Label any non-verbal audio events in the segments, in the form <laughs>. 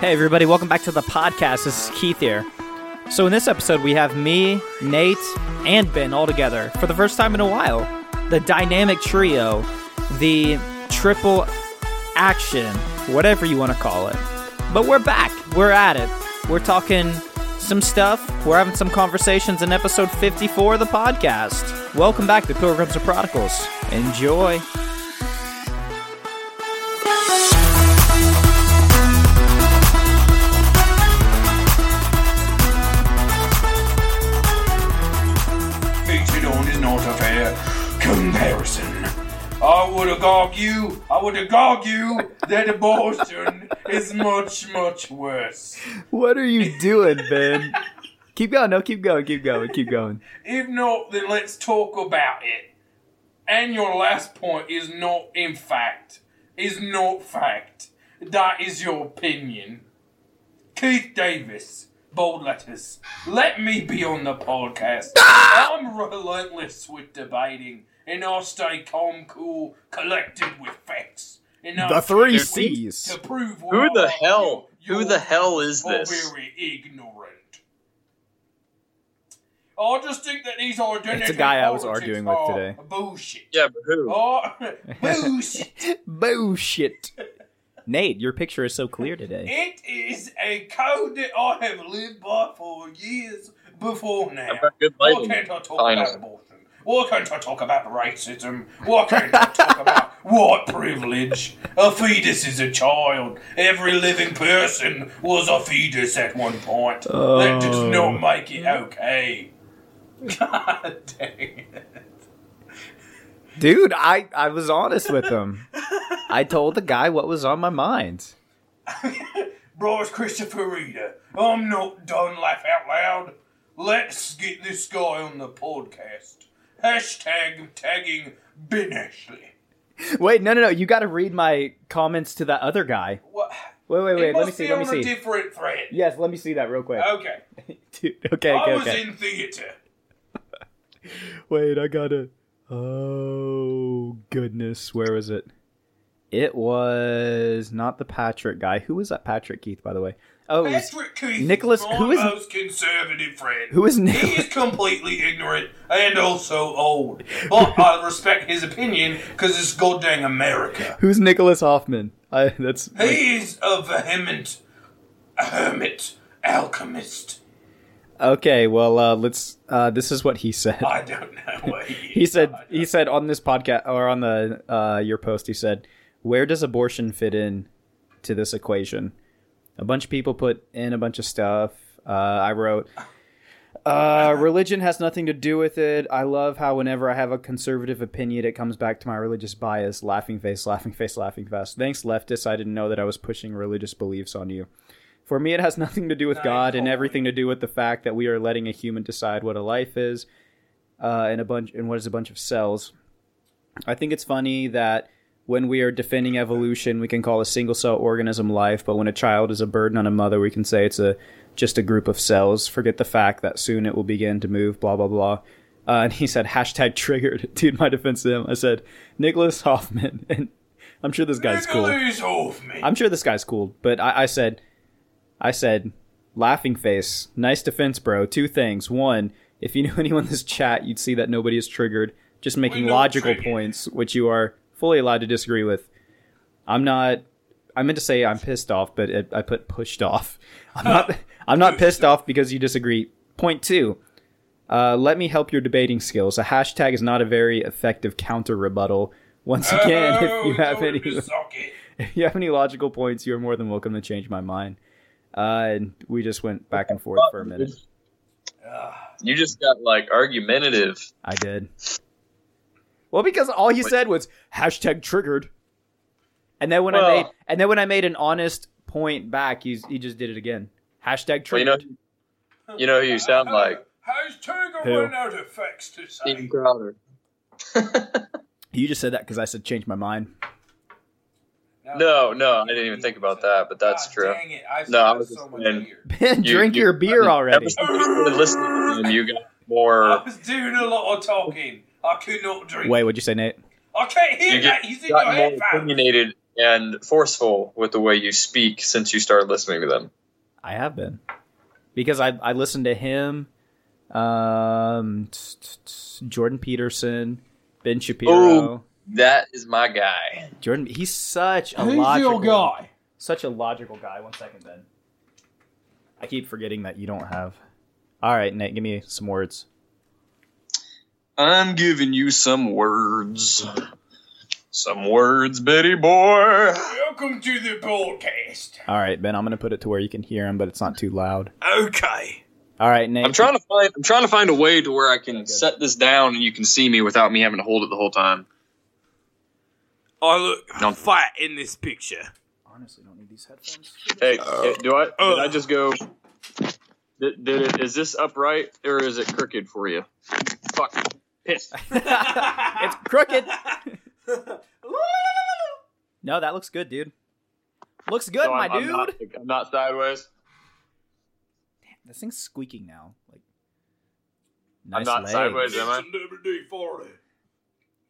Hey, everybody, welcome back to the podcast. This is Keith here. So, in this episode, we have me, Nate, and Ben all together for the first time in a while. The dynamic trio, the triple action, whatever you want to call it. But we're back. We're at it. We're talking some stuff. We're having some conversations in episode 54 of the podcast. Welcome back to Pilgrims and Prodigals. Enjoy. Would have argue, I would have argue that abortion is much, much worse. What are you doing, Ben? keep going. No, keep going. Keep going. Keep going. If not, then let's talk about it. And your last point is not in fact, is not fact. That is your opinion. Keith Davis, bold letters. Let me be on the podcast. Ah! I'm relentless with debating, and I'll stay calm, cool, collected with facts. And I'll The three Cs. To prove Who why the hell? you're Who the hell is this? very ignorant. I just think that these identity It's a guy I was arguing with are today. Bullshit. Yeah, but who? Oh, <laughs> bullshit. <laughs> Bullshit. Nate, your picture is so clear today. It is a code that I have lived by for years before now. I've got good Why lighting. can't I talk Fine. about abortion? Why can't I talk about racism? Why can't I talk about <laughs> white privilege? A fetus is a child. Every living person was a fetus at one point. That does Oh. not make it okay. <laughs> God dang it. Dude, I, I was honest with him. I told the guy what was on my mind. <laughs> Bro, it's Christopher Reader. I'm not done laugh out loud. Let's get this guy on the podcast. Hashtag tagging Ben Ashley. Wait, no, no, no. You got to read my comments to that other guy. What? Wait, wait, wait. Let me see. Let me see. different thread. Yes, let me see that real quick. Okay. <laughs> Dude, okay, I okay, was okay. in theater. <laughs> Wait, I gotta. Oh goodness, where was it? It was not the Patrick guy. Who was that Patrick Keith, by the way? Oh, it was, Patrick Keith Nicholas- who is- most conservative friend. who is He is completely ignorant and also old. <laughs> But I respect his opinion because it's goddamn America. Who's Nicholas Hoffman? I that's He is a vehement hermit alchemist. okay. Well, uh, let's. Uh, this is what he said. I don't know what he <laughs> is. He said he said on this podcast or on the uh, your post. He said, "Where does abortion fit in to this equation?" A bunch of people put in a bunch of stuff. Uh, I wrote, <sighs> uh, "Religion has nothing to do with it." I love how whenever I have a conservative opinion, it comes back to my religious bias. Laughing face, laughing face, laughing face. Thanks, leftists. I didn't know that I was pushing religious beliefs on you. For me, it has <laughs> nothing to do with God and everything to do with the fact that we are letting a human decide what a life is uh, and a bunch and what is a bunch of cells. I think it's funny that when we are defending evolution, we can call a single cell organism life, but when a child is a burden on a mother, we can say it's a just a group of cells. Forget the fact that soon it will begin to move. Blah blah blah. Uh, and he said hashtag triggered. <laughs> Dude, my defense to him, I said Nicholas Hoffman, <laughs> and I'm sure this guy's cool. Nicholas Hoffman. I'm sure this guy's cool, but I, I said, I said, laughing face, nice defense, bro. Two things. One, if you knew <laughs> anyone in this chat, you'd see that nobody is triggered, just making logical triggered. points, which you are fully allowed to disagree with. I'm not. I meant to say I'm pissed off, but it, I put pushed off. I'm not. <laughs> I'm not pissed off because you disagree. Point two. Uh, let me help your debating skills. A hashtag is not a very effective counter rebuttal. Once again, <laughs> if you Oh, have any, to suck it. <laughs> if you have any logical points, you're more than welcome to change my mind. Uh, and we just went back and forth for a minute. You just got like argumentative. I did. Well, because all he said was hashtag triggered, and then when I made and then when I made an honest point back, he's he just did it again. Hashtag Well, you know, triggered. you know who you sound like. How's Tiger Who? run out of facts to say? Steven Crowder. <laughs> you just said that because I said change my mind. No, no, I didn't even think about that, but that's God true. Dang it. I No, I said was so just much saying- Ben, You- drink you- your beer I mean, already. Ever since listening to him, you got <laughs> more. I was doing a lot of talking. I could not drink. Wait, what'd you say, Nate? I can't hear You that. get, He's in your got more headphones. opinionated and forceful with the way you speak since you started listening to them. I have been because I I listened to him, um, t- t- t- Jordan Peterson, Ben Shapiro. Ooh. That is my guy. Jordan, he's such a Who's logical your guy? Such a logical guy. One second, Ben. I keep forgetting that you don't have. All right, Nate, give me some words. I'm giving you some words. Some words, Betty boy. Welcome to the podcast. All right, Ben, I'm gonna put it to where you can hear him, but it's not too loud. Okay. All right, Nate. I'm trying to find. I'm trying to find a way to where I can good. set this down and you can see me without me having to hold it the whole time. I look No. fat in this picture. Honestly, don't need these headphones. Hey, hey, do I? Did. I just go? Did, did it? Is this upright or is it crooked for you? Fuck. Piss. <laughs> <laughs> it's crooked. No, that looks good, dude. Looks good, So my I'm, I'm dude. not, I'm not sideways. This thing's squeaking now. Like, I'm not legs. sideways, am I? WD forty,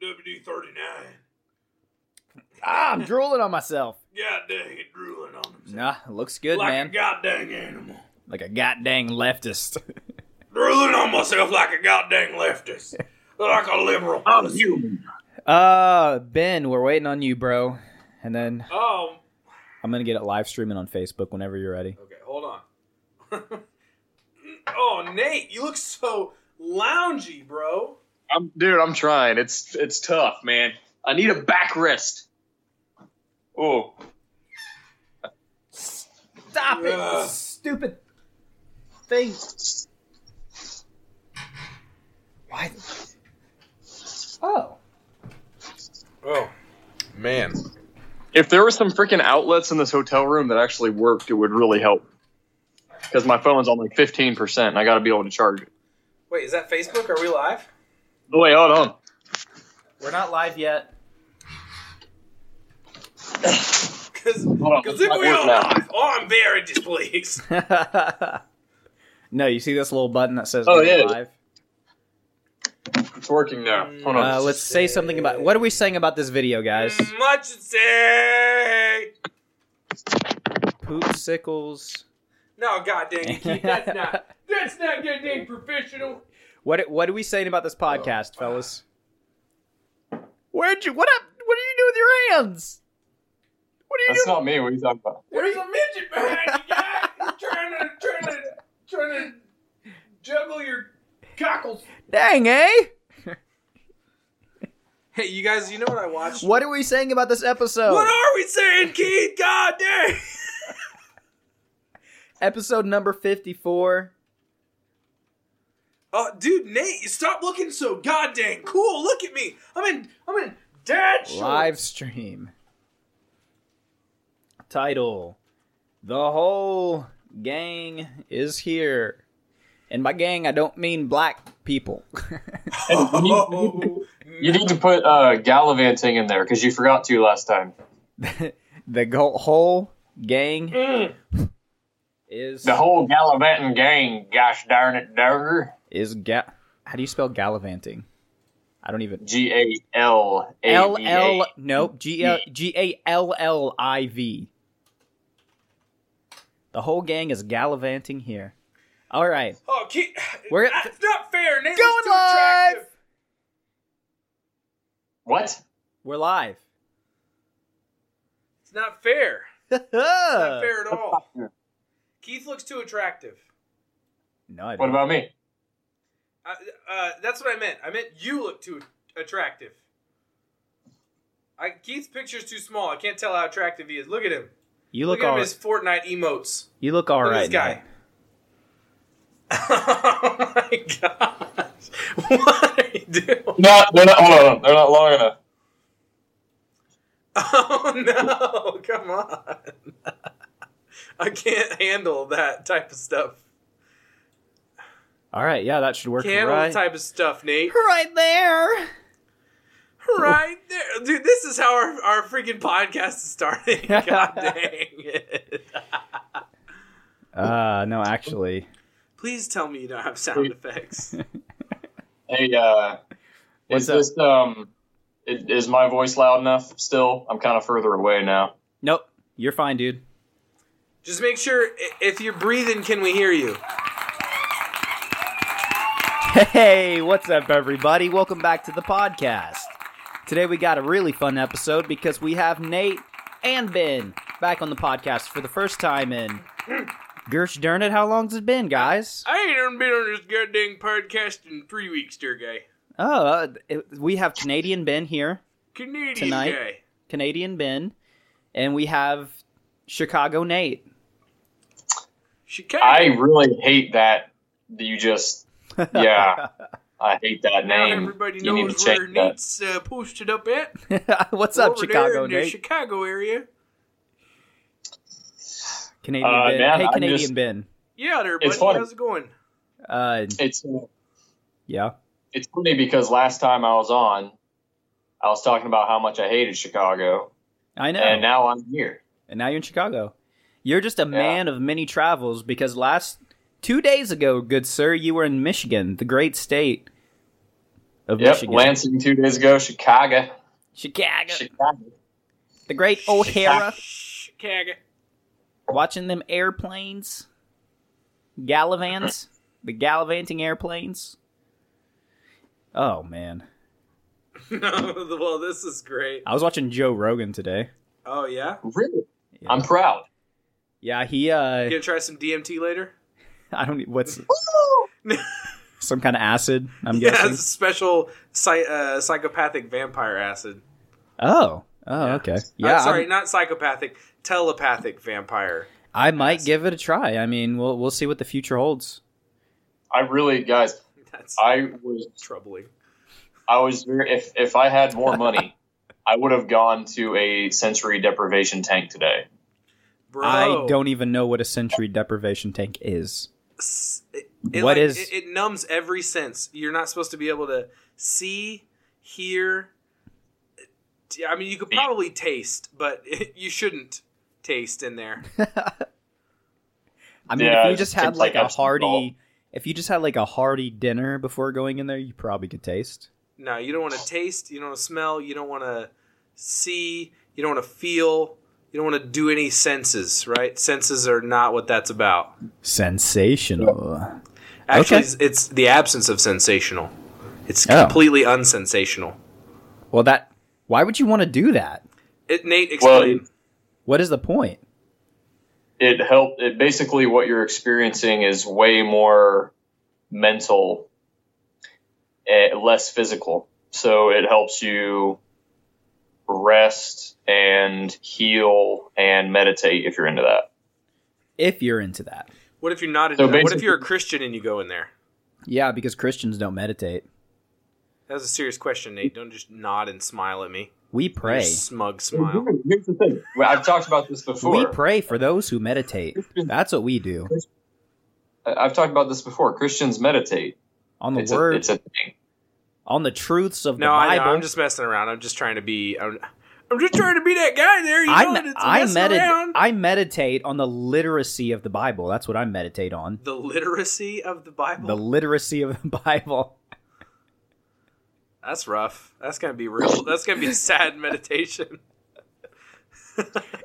WD thirty nine. Ah, I'm drooling on myself. God dang it, drooling on himself. Nah, looks good, like man. a goddamn animal. Like a goddamn leftist. <laughs> Drooling on myself like a goddamn leftist. Like a liberal. I'm pussy. human. uh, Ben, we're waiting on you, bro. And then Oh, I'm gonna get it live streaming on Facebook whenever you're ready. okay, hold on. <laughs> oh, Nate, you look so loungy, bro. I'm, dude, I'm trying. It's it's tough, man. I need a backrest. Oh, Stop it, Ugh. stupid thing. Why? Oh. Oh, man. if there were some freaking outlets in this hotel room that actually worked, it would really help. Because my phone's on like 15%, and I got to be able to charge it. Wait, is that Facebook? Are we live? Oh, wait, hold on. We're not live yet. <sighs> Because if we are live, oh, I'm very displeased. <laughs> no, you see this little button that says Oh, yeah. live? It's working now. Hold on. Uh, let's say something about what are we saying about this video, guys? Much to say. Poop sickles. No, god dang it, Keith, that's not. <laughs> That's not goddamn professional. What what are we saying about this podcast, fellas? Where'd you what up? What are you doing with your hands? What are you That's doing? not me. What are you talking about? There's a midget behind you, guy. You're trying to, trying to, trying to juggle your cockles. Dang, eh? Hey, you guys, you know what I watched? What are we saying about this episode? What are we saying, Keith? God dang. <laughs> episode number 54. Oh, dude, Nate, you stop looking so goddamn cool. Look at me. I'm in, I'm in dad shorts. Live stream. Title The whole gang is here. And by gang, I don't mean black people. <laughs> Oh, You need to put uh, gallivanting in there because you forgot to last time. <laughs> the go- whole gang Mm. is The whole gallivanting gang, gosh darn it, darn is ga- How do you spell gallivanting? I don't even G A L A L V L A. nope G L G A L L I V. The whole gang is gallivanting here. All right, Oh, Keith, We're- that's not fair. Nate Going was too live! attractive. What? we're live. It's not fair. <laughs> It's not fair at all. Keith looks too attractive. I What don't. about me? Uh, uh, that's what I meant. I meant you look too attractive. I, Keith's picture's too small. I can't tell how attractive he is. Look at him. you Look, look at him all. his Fortnite emotes. You look all Look right. this guy. Nate. <laughs> oh my gosh! <laughs> What are you doing? No, they're not. Hold on, they're not long enough. Oh no! Come on! <laughs> I can't handle that type of stuff. All right, yeah, that should work Can't handle right. type of stuff, Nate. right there. Right there, dude. This is how our, our freaking podcast is starting. <laughs> God dang it! Uh, no, actually, Please tell me you don't have sound effects. Hey, uh, What's is this um, It, is my voice loud enough still? I'm kind of further away now. Nope, you're fine, dude. Just make sure if you're breathing, can we hear you? Hey, what's up, everybody? Welcome back to the podcast. Today we got a really fun episode because we have Nate and Ben back on the podcast for the first time in. Gersh darn it, how long's it been, guys? I ain't even been on this goddamn podcast in three weeks, dear guy. Oh, uh, it- we have Canadian Ben here, Canadian Tonight? guy. Canadian Ben, and we have Chicago Nate. Chicago. I really hate that you just. <laughs> Yeah, I hate that now name. everybody You need to knows where. Nate's uh, posted up at. <laughs> what's up, Chicago there in the Nate? Chicago area. Canadian Uh, Ben. man, hey, Canadian just- Ben. Yeah, there, buddy. How's it going? Uh, It's uh, yeah. it's funny because last time I was on, I was talking about how much I hated Chicago, I know. and now I'm here. and now you're in Chicago. You're just a man of many travels because last two days ago, good sir, you were in Michigan, the great state of Yep, Michigan. Lansing two days ago, Chicago, Chicago, Chicago. the great O'Hare, Chicago. Watching them airplanes, gallivants, the gallivanting airplanes. Oh man, <laughs> no, well, this is great. I was watching Joe Rogan today. Oh yeah. Really, Yeah, I'm proud. yeah he uh, You gonna try some DMT later? <laughs> I don't what's <laughs> some kind of acid. I'm yeah, guessing. it's a special psy- uh, psychopathic vampire acid. Oh, oh, Yeah. okay. Uh, Yeah, sorry, I'm- not psychopathic, telepathic vampire. I might give it a try. I mean, we'll we'll see what the future holds. I really, guys, <laughs> That's I was troubling. I was very, if if I had more <laughs> money, I would have gone to a sensory deprivation tank today. Bro, I don't even know what a sensory deprivation tank is. s- It, What like, is- It, it numbs every sense. You're not supposed to be able to see, hear. I mean, you could probably taste, but <laughs> you shouldn't taste in there. <laughs> I mean, Yeah, if you just just had like, like a hearty, salt. if you just had like a hearty dinner before going in there, you probably could taste. No, you don't want to taste. You don't want to smell. You don't want to see. You don't want to feel. You don't want to do any senses. Right? Senses are not what that's about. Sensational. Actually, Okay. it's, it's the absence of sensational. It's Oh. completely unsensational. Well, that. Why would you want to do that? It, Nate, Well, explain. What is the point? It helped. It basically what you're experiencing is way more mental, eh, less physical. So it helps you rest and heal and meditate if you're into that. If you're into that, what if you're not? so into that? What if you're a Christian and you go in there? yeah, because Christians don't meditate. That was a serious question, Nate. Don't just nod and smile at me. We Your pray. smug smile. Here's the thing. I've talked about this before. We pray for those who meditate. That's what we do I've talked about this before. Christians meditate. on the It's word, a, it's a thing. on the truths of No, the I Bible. know. I'm just messing around. I'm just trying to be. I'm, I'm just trying to be that guy there. You know, I, that's me- I, messing medit- around. I meditate on the literacy of the Bible. That's what I meditate on. the literacy of the Bible. The literacy of the <laughs> Bible. That's rough. That's gonna be real. That's gonna be a <laughs> sad meditation.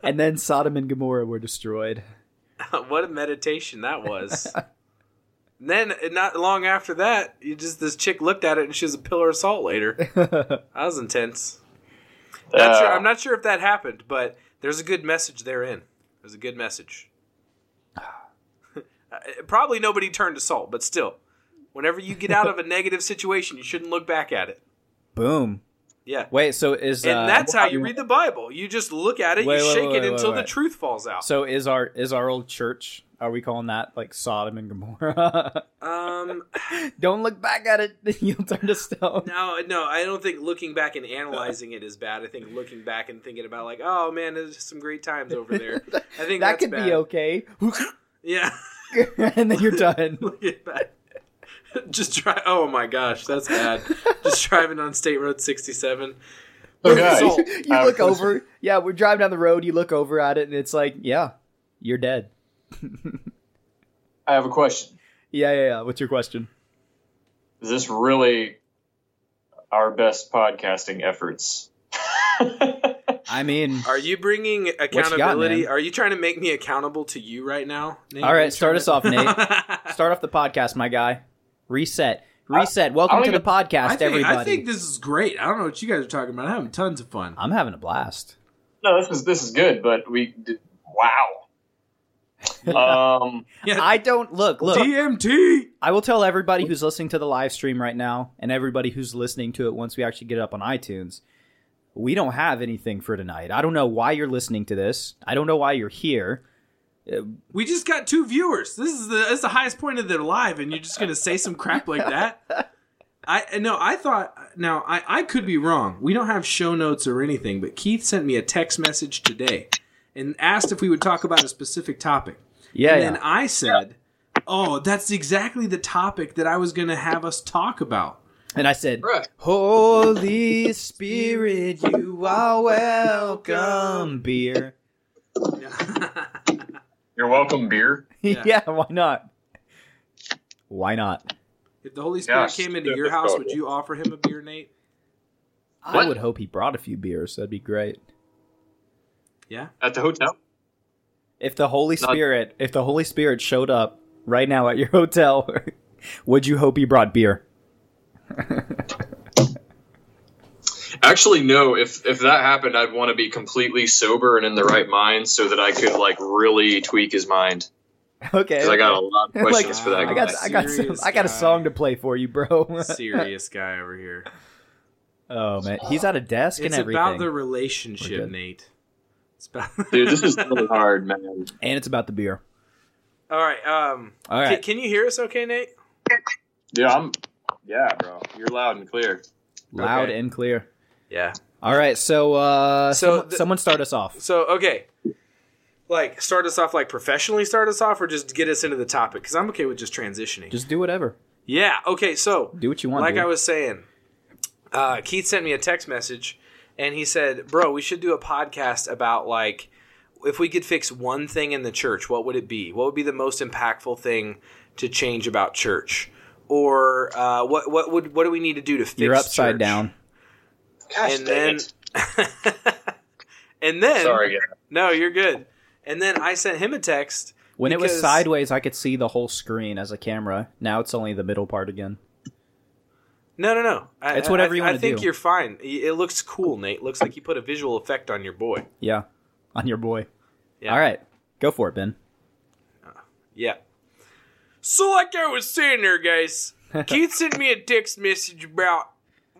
And then Sodom and Gomorrah were destroyed. <laughs> what a meditation that was. <laughs> And then not long after that, you just this chick looked at it and she was a pillar of salt later. That was intense. Not sure, I'm not sure if that happened, but there's a good message therein. There's a good message. <sighs> Uh, Probably nobody turned to salt, but still, whenever you get out of a negative situation, you shouldn't look back at it. Boom. Yeah. Wait, so is And uh, that's how you read the Bible. You just look at it, Wait, you wait, shake wait, it until the truth falls out. so is our is our old church? Are we calling that like Sodom and Gomorrah? <laughs> um, Don't look back at it; then <laughs> you'll turn to stone. no, no, I don't think looking back and analyzing it is bad. I think looking back and thinking about like, oh man, there's some great times over there. <laughs> I think that that's could bad. be okay, Yeah, and then you're done. look at that. <laughs> Just try. Oh my gosh, that's bad. Just <laughs> driving on State Road 67. So you I look a question. over. Yeah, we're driving down the road. You look over at it, and it's like, yeah, you're dead. I have a question. Yeah, yeah, yeah. What's your question? Is this really our best podcasting efforts. <laughs> I mean, Are you bringing you got, accountability? Are you trying to make me accountable to you right now? Nate? All Are right, you start trying us off, Nate. start off the podcast, my guy. Reset. Reset. Welcome don't to the podcast, I think, everybody. I think this is great. I don't know what you guys are talking about. I'm having tons of fun. I'm having a blast. no, this is this is good, but we did, wow. <laughs> Um, Yeah, I don't look. Look, DMT. I will tell everybody who's listening to the live stream right now, and everybody who's listening to it once we actually get it up on iTunes. We don't have anything for tonight. I don't know why you're listening to this. I don't know why you're here. We just got two viewers. This is the this is the highest point of their live, and you're just gonna say some crap like that. I no, I thought now I I could be wrong. We don't have show notes or anything, but Keith sent me a text message today and asked if we would talk about a specific topic. Yeah, and yeah. then I said, "Oh, that's exactly the topic that I was gonna have us talk about." And I said, Right. Holy Spirit, you are welcome, beer. <laughs> you're welcome, beer. <laughs> Yeah. Yeah. why not? Why not? If the Holy Spirit Yes, came into your house, would you offer him a beer, Nate? I What? would hope he brought a few beers. That'd be great. Yeah. At the hotel. If the Holy Not- Spirit, if the Holy Spirit showed up right now at your <laughs> hotel, would you hope he brought beer? <laughs> Actually, no. If if that happened, I'd want to be completely sober and in the right mind, so that I could like really tweak his mind. Okay. Because I got a lot of <laughs> Like, questions for that I got, I got, some, I got a song to play for you, bro. <laughs> Serious guy over here. oh man, he's at a desk It's and everything, about the relationship. Nate. It's about. <laughs> Dude, this is really hard, man. and it's about the beer. All right. Um, All can, can you hear us? Okay, Nate. Yeah, I'm. Yeah, bro. You're loud and clear. loud okay. and clear. Yeah. All right, so uh, So someone, the- someone start us off. So okay, like start us off like professionally start us off, or just get us into the topic? Because I'm okay with just transitioning. Just do whatever. yeah. Okay. So Do what you want. like dude. I was saying, uh, Keith sent me a text message, and he said, "Bro, we should do a podcast about like." If we could fix one thing in the church, what would it be? What would be the most impactful thing to change about church? Or uh, what what would what do we need to do to fix? You're upside church? down. Gosh, and then <laughs> and then Sorry, guys. no, you're good. And then I sent him a text. When it was sideways, I could see the whole screen as a camera. Now it's only the middle part again. No, no, no. I, It's whatever I, you wanna do. I think do. you're fine. It looks cool, Nate. Looks like you put a visual effect on your boy. Yeah, on your boy. Yeah. All right, go for it, Ben. Yeah. So, like I was saying there, guys, <laughs> Keith sent me a text message about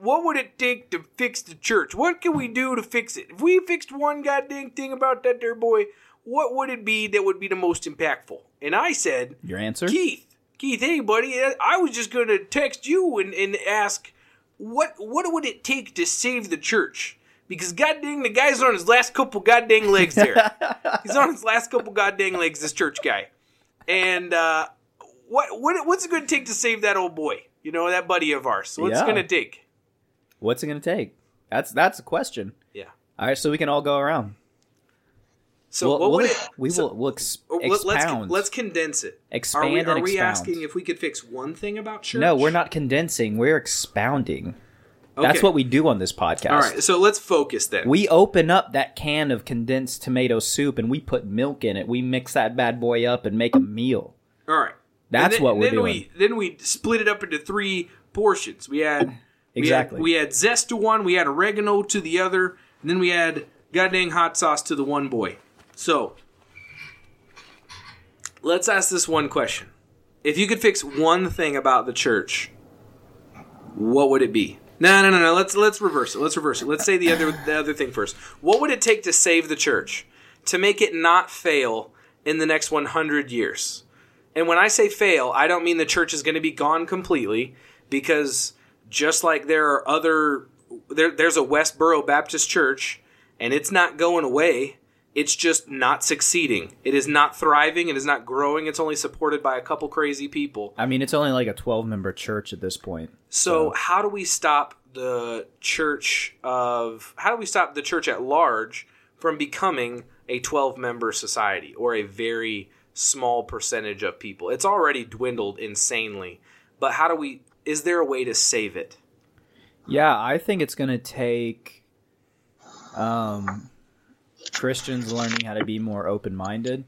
what would it take to fix the church? What can we do to fix it? If we fixed one goddamn thing about that there boy, what would it be that would be the most impactful? And I said, Your answer? Keith, Keith, hey buddy, I was just gonna text you and, and ask what what would it take to save the church? Because goddamn, the guy's on his last couple goddamn legs there. <laughs> He's on his last couple goddamn legs, this church guy. And uh, what what what's it gonna take to save that old boy? You know, that buddy of ours. What's Yeah. it gonna take? What's it gonna take? That's that's a question. Yeah. All right, so we can all go around. So we'll, what would we'll- it? we so- will we'll ex- let- let's expound. let's condense it. expand Are we, and are we asking if we could fix one thing about church? No, we're not condensing. We're expounding. That's what we do on this podcast. All right, so let's focus then. We open up that can of condensed tomato soup and we put milk in it. We mix that bad boy up and make a meal. All right. That's then, what we're then doing. We, then we split it up into three portions. We had oh. Exactly. We had, we had zest to one. We had oregano to the other. And then we had goddamn hot sauce to the one boy. So Let's ask this one question. If you could fix one thing about the church, what would it be? No, no, no, no. Let's let's reverse it. Let's reverse it. Let's say the other the other thing first. What would it take to save the church? To make it not fail in the next 100 years? And when I say fail, I don't mean the church is going to be gone completely because just like there are other there, there's a Westboro Baptist church and it's not going away. It's just not succeeding. It is not thriving. It is not growing. It's only supported by a couple crazy people. I mean, it's only like a 12 member church at this point. So, how do we stop the church of how do we stop the church at large from becoming a 12 member society or a very small percentage of people? It's already dwindled insanely. But how do we is there a way to save it? Yeah, I think it's going to take um, Christians learning how to be more open minded.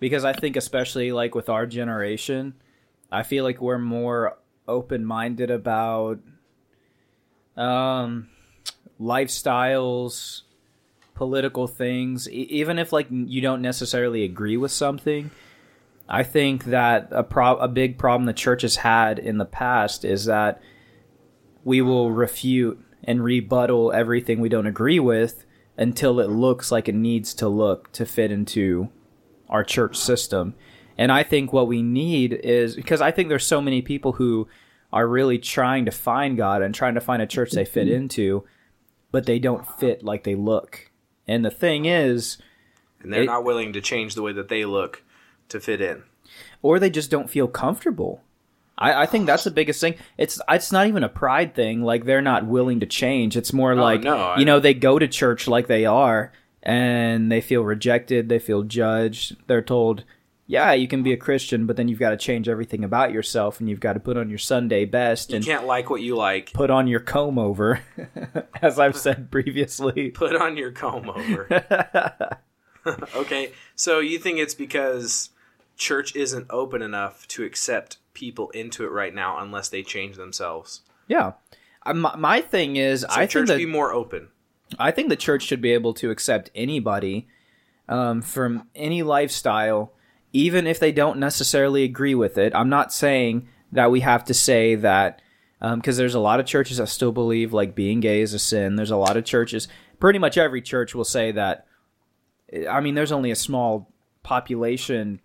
Because I think, especially like with our generation, I feel like we're more open minded about um, lifestyles, political things, e- even if like you don't necessarily agree with something. I think that a pro- a big problem the church has had in the past is that we will refute and rebuttal everything we don't agree with until it looks like it needs to look to fit into our church system. And I think what we need is because I think there's so many people who are really trying to find God and trying to find a church they fit into, but they don't fit like they look. And the thing is, And they're It- not willing to change the way that they look to fit in. or they just don't feel comfortable. I, I think that's the biggest thing. It's it's not even a pride thing. Like they're not willing to change. It's more oh, like no, I- you know they go to church like they are, and they feel rejected. They feel judged. They're told, "Yeah, you can be a Christian, but then you've got to change everything about yourself, and you've got to put on your Sunday best You and can't like what you like. put on your comb over," <laughs> as I've said previously. <laughs> Put on your comb over. <laughs> okay, so you think it's because church isn't open enough to accept people into it right now unless they change themselves? yeah, my, my thing is, So I think church that be more open. I think the church should be able to accept anybody um, from any lifestyle, even if they don't necessarily agree with it. I'm not saying that we have to say that because there's a lot of churches that still believe like being gay is a sin. There's a lot of churches, pretty much every church will say that. I mean, there's only a small population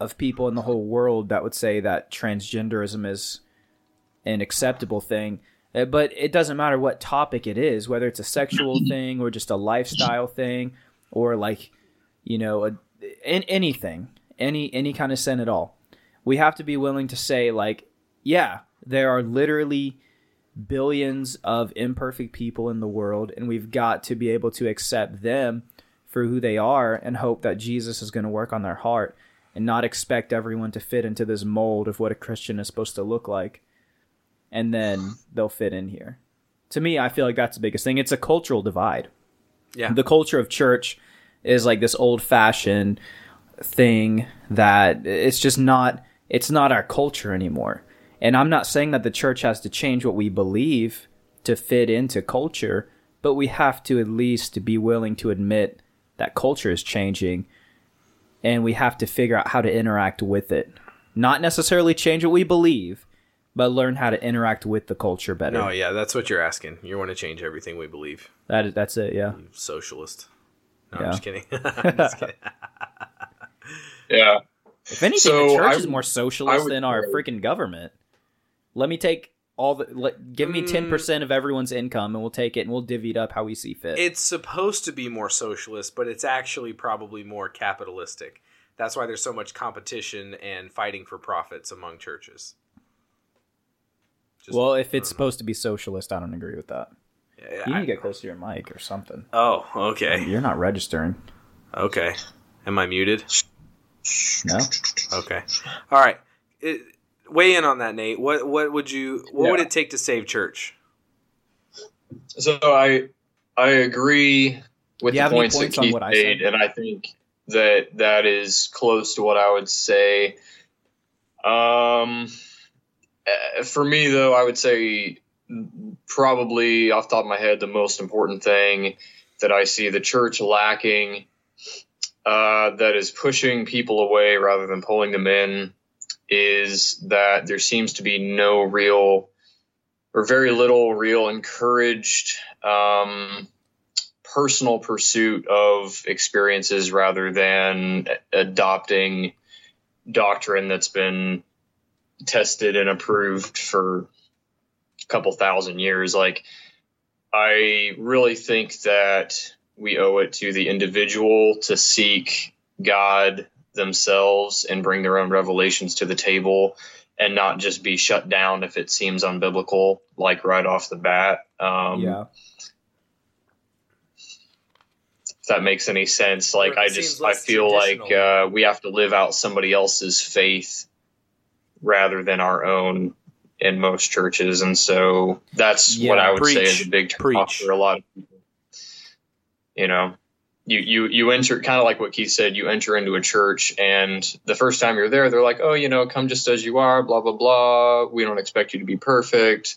of people in the whole world that would say that transgenderism is an acceptable thing. Uh, But it doesn't matter what topic it is, whether it's a sexual <clears throat> thing or just a lifestyle thing, or like, you know, a, an, anything, any any kind of sin at all. We have to be willing to say, like, yeah, there are literally billions of imperfect people in the world, and we've got to be able to accept them for who they are and hope that Jesus is going to work on their heart and not expect everyone to fit into this mold of what a Christian is supposed to look like. And then they'll fit in here. To me, I feel like that's the biggest thing. It's a cultural divide. Yeah. The culture of church is like this old fashioned thing that it's just not it's not our culture anymore. And I'm not saying that the church has to change what we believe to fit into culture, but we have to at least be willing to admit that culture is changing and we have to figure out how to interact with it. Not necessarily change what we believe, but learn how to interact with the culture better. No, yeah, that's what you're asking. You want to change everything we believe. That is, that's it, yeah. You socialist. No, Yeah. <laughs> I'm just kidding. I'm just kidding. Yeah. If anything, So, the church I is would- more I socialist would than our freaking government. Let me take all the let, give me Mm. ten percent of everyone's income, and we'll take it and we'll divvy it up how we see fit. It's supposed to be more socialist, but it's actually probably more capitalistic. That's why there's so much competition and fighting for profits among churches. Just- well, if it's supposed to be socialist, I don't agree with that. Yeah, You need I- to get close to your mic or something. oh, okay, You're not registering. okay. Am I muted? No. Okay. All right. It, weigh in on that, Nate. What what would you what would it take to save church? So I I agree with the have points, points that on Keith what I made, and I think that that is close to what I would say. Um, eh, for me though, I would say probably off the top of my head the most important thing that I see the church lacking uh, that is pushing people away rather than pulling them in is that there seems to be no real or very little real encouraged um, personal pursuit of experiences rather than adopting doctrine that's been tested and approved for a couple thousand years. Like, I really think that we owe it to the individual to seek God themselves and bring their own revelations to the table and not just be shut down if it seems unbiblical, like right off the bat. Um, yeah. If that makes any sense. Like, I just, I feel like uh, we have to live out somebody else's faith rather than our own in most churches, and so that's what I would say is a big turn off for a lot of people. You know, you you you enter kind of like what Keith said. You enter into a church, and the first time you're there, they're like, "Oh, you know, come just as you are." Blah blah blah. We don't expect you to be perfect.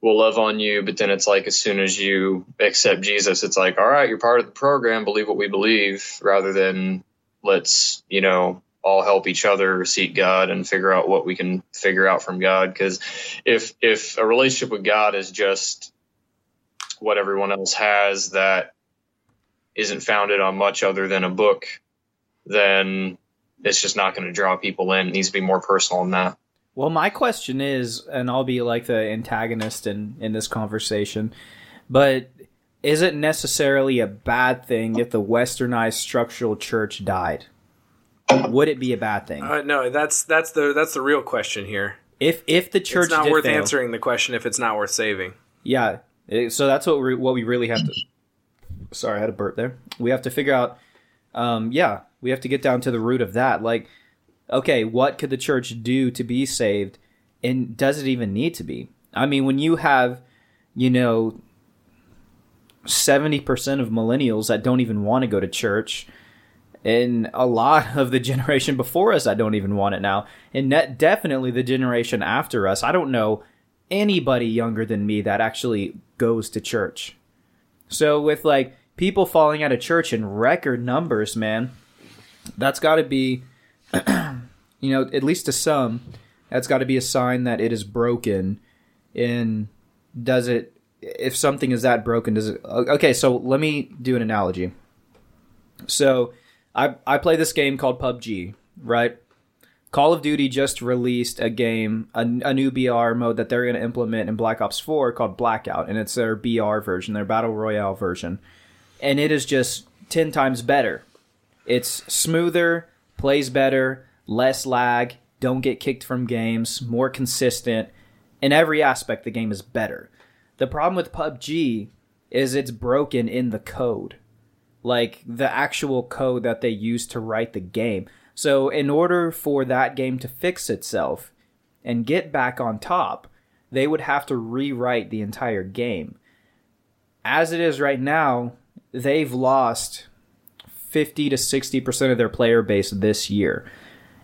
We'll love on you, but then it's like as soon as you accept Jesus, it's like, all right, you're part of the program. Believe what we believe, rather than let's you know all help each other seek God and figure out what we can figure out from God. Because if if a relationship with God is just what everyone else has that isn't founded on much other than a book, then it's just not going to draw people in. It needs to be more personal than that. Well, my question is, and I'll be like the antagonist in, in this conversation, but is it necessarily a bad thing if the westernized structural church died? Would it be a bad thing? Uh, no, that's that's the that's the real question here. if if the church it's not did worth fail- answering the question if it's not worth saving. Yeah. So that's what we what we really have to. Sorry, I had a burp there. We have to figure out. Um, yeah, we have to get down to the root of that. Like, okay, what could the church do to be saved, and does it even need to be? I mean, when you have, you know, seventy percent of millennials that don't even want to go to church, and a lot <laughs> of the generation before us that don't even want it now, and definitely the generation after us. I don't know anybody younger than me that actually goes to church. So with like people falling out of church in record numbers, man, that's got to be, <clears throat> you know, at least to some, that's got to be a sign that it is broken. And does it? If something is that broken, does it? Okay, so let me do an analogy. So, I I play this game called PUBG, right? Call of Duty just released a game, a, a new BR mode that they're going to implement in Black Ops 4 called Blackout, and it's their BR version, their Battle Royale version. And it is just 10 times better. It's smoother, plays better, less lag, don't get kicked from games, more consistent. In every aspect, the game is better. The problem with PUBG is it's broken in the code like the actual code that they use to write the game. So, in order for that game to fix itself and get back on top, they would have to rewrite the entire game. As it is right now, they've lost 50 to 60% of their player base this year.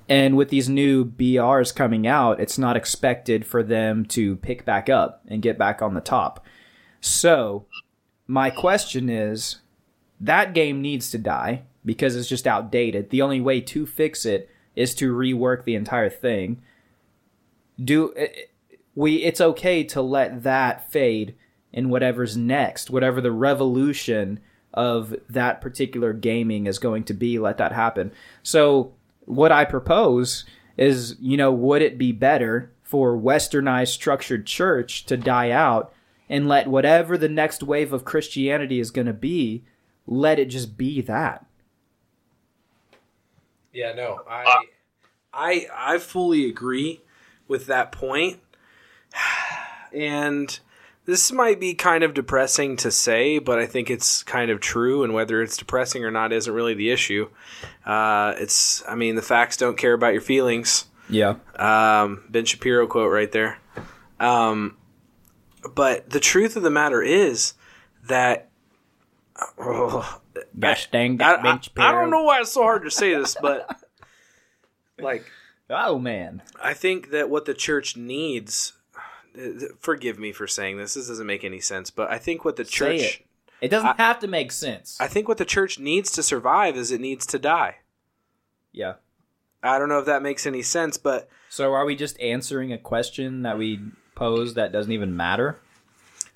And with these new BRs coming out, it's not expected for them to pick back up and get back on the top. So, my question is that game needs to die because it's just outdated. The only way to fix it is to rework the entire thing. Do eh, we it's okay to let that fade in whatever's next, whatever the revolution of that particular gaming is going to be, let that happen. So what I propose is, you know, would it be better for westernized structured church to die out and let whatever the next wave of Christianity is going to be let it just be that. Yeah, no, I, uh, I, I fully agree with that point, <sighs> and this might be kind of depressing to say, but I think it's kind of true. And whether it's depressing or not isn't really the issue. Uh, it's, I mean, the facts don't care about your feelings. Yeah. Um, ben Shapiro quote right there. Um, but the truth of the matter is that. oh, Gosh dang I, that I, I don't know why it's so hard to say this, but <laughs> like Oh man. I think that what the church needs. Forgive me for saying this. This doesn't make any sense, but I think what the Say church. it. It doesn't have to make sense. I think what the church needs to survive is it needs to die. yeah. I don't know if that makes any sense, but So are we just answering a question that we posed that doesn't even matter?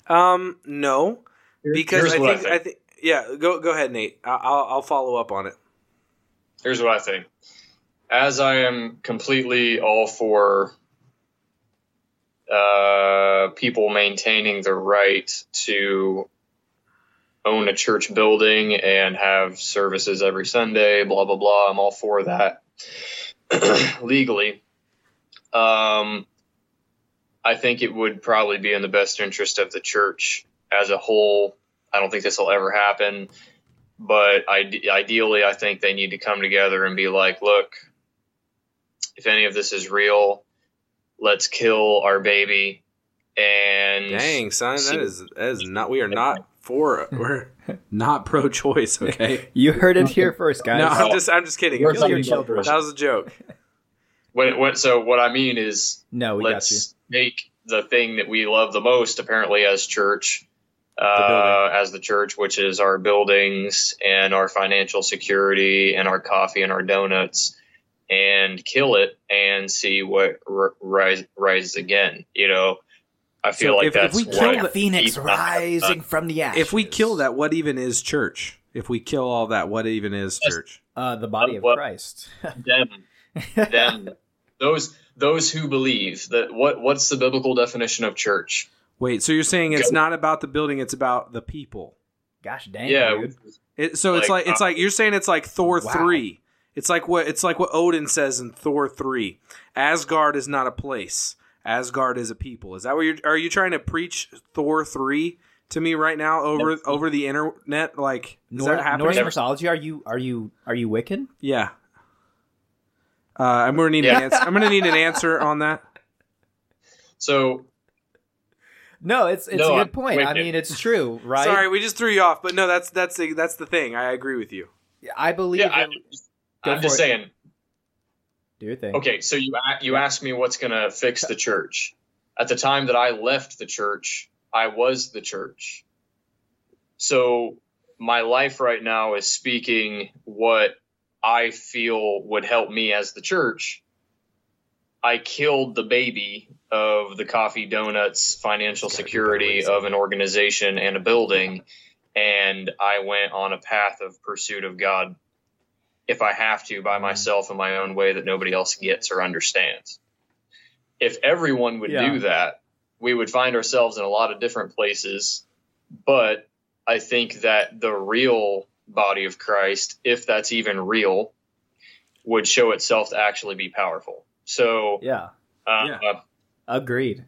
um, no, because Here's I what I think, I think yeah. Go go ahead, Nate. I'll I'll follow up on it. here's what I think. As I am completely all for uh, people maintaining the right to own a church building and have services every Sunday, blah blah blah. I'm all for that <clears throat> legally. Um, I think it would probably be in the best interest of the church as a whole. I don't think this will ever happen but ide- ideally, I think they need to come together and be like, look, if any of this is real, let's kill our baby and Dang, son, see- that is that is not. We are not for. We're <laughs> not pro-choice. Okay. <laughs> You heard it here first, guys. No, I'm just I'm just kidding. We're That Kill your talking about children. Christian. was a joke. What, what, so what I mean is no, we got you. let's make the thing that we love the most apparently as church uh, as the church which is our buildings and our financial security and our coffee and our donuts and kill it and see what r- rise, rises again you know i feel So like if- if that's we kill a the- phoenix rising from the ashes. If we kill that, what even is church? If we kill all that, what even is church? uh, the body of What- Christ. <laughs> them them those those who believe that what what's the biblical definition of church Wait, so you're saying it's Go- not about the building; it's about the people. Gosh dang, yeah dude. It, so it's Like, like it's uh, like you're saying it's like Thor Wow. three. It's like what it's like what Odin says in Thor three. Asgard is not a place. Asgard is a people. Is that what you're? Are you trying to preach Thor three to me right now over over the internet? Like is Nor- that happening? Norse mythology. Are you are you are you Wiccan? Yeah. Uh, I'm gonna need an answer. I'm gonna need an answer on that. so No, it's it's No, a I'm good point. I mean, it's true, right? Sorry, we just threw you off, but no, that's that's the, that's the thing. I agree with you. I believe. yeah I, in- Go i'm just it. saying do your thing. Okay, so you you asked me what's going to fix the church. At the time that I left the church, I was the church. So my life right now is speaking what I feel would help me as the church. I killed the baby of the coffee donuts financial security of an organization and a building and I went on a path of pursuit of God if I have to by myself in my own way that nobody else gets or understands. If everyone would Yeah. do that, we would find ourselves in a lot of different places. But I think that the real body of Christ, if that's even real, would show itself to actually be powerful. So, Yeah, uh, Yeah. uh, agreed.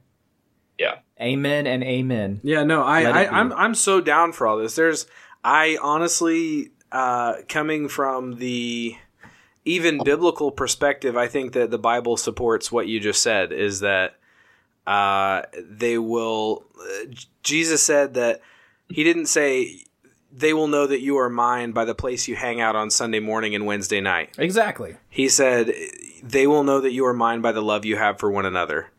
Yeah. Amen and amen. Yeah, no, I, I. I'm I'm so down for all this. There's I honestly uh coming from the even biblical perspective, I think that the Bible supports what you just said is that uh they will uh, Jesus said that he didn't say they will know that you are mine by the place you hang out on Sunday morning and Wednesday night. Exactly. He said, They will know that you are mine by the love you have for one another.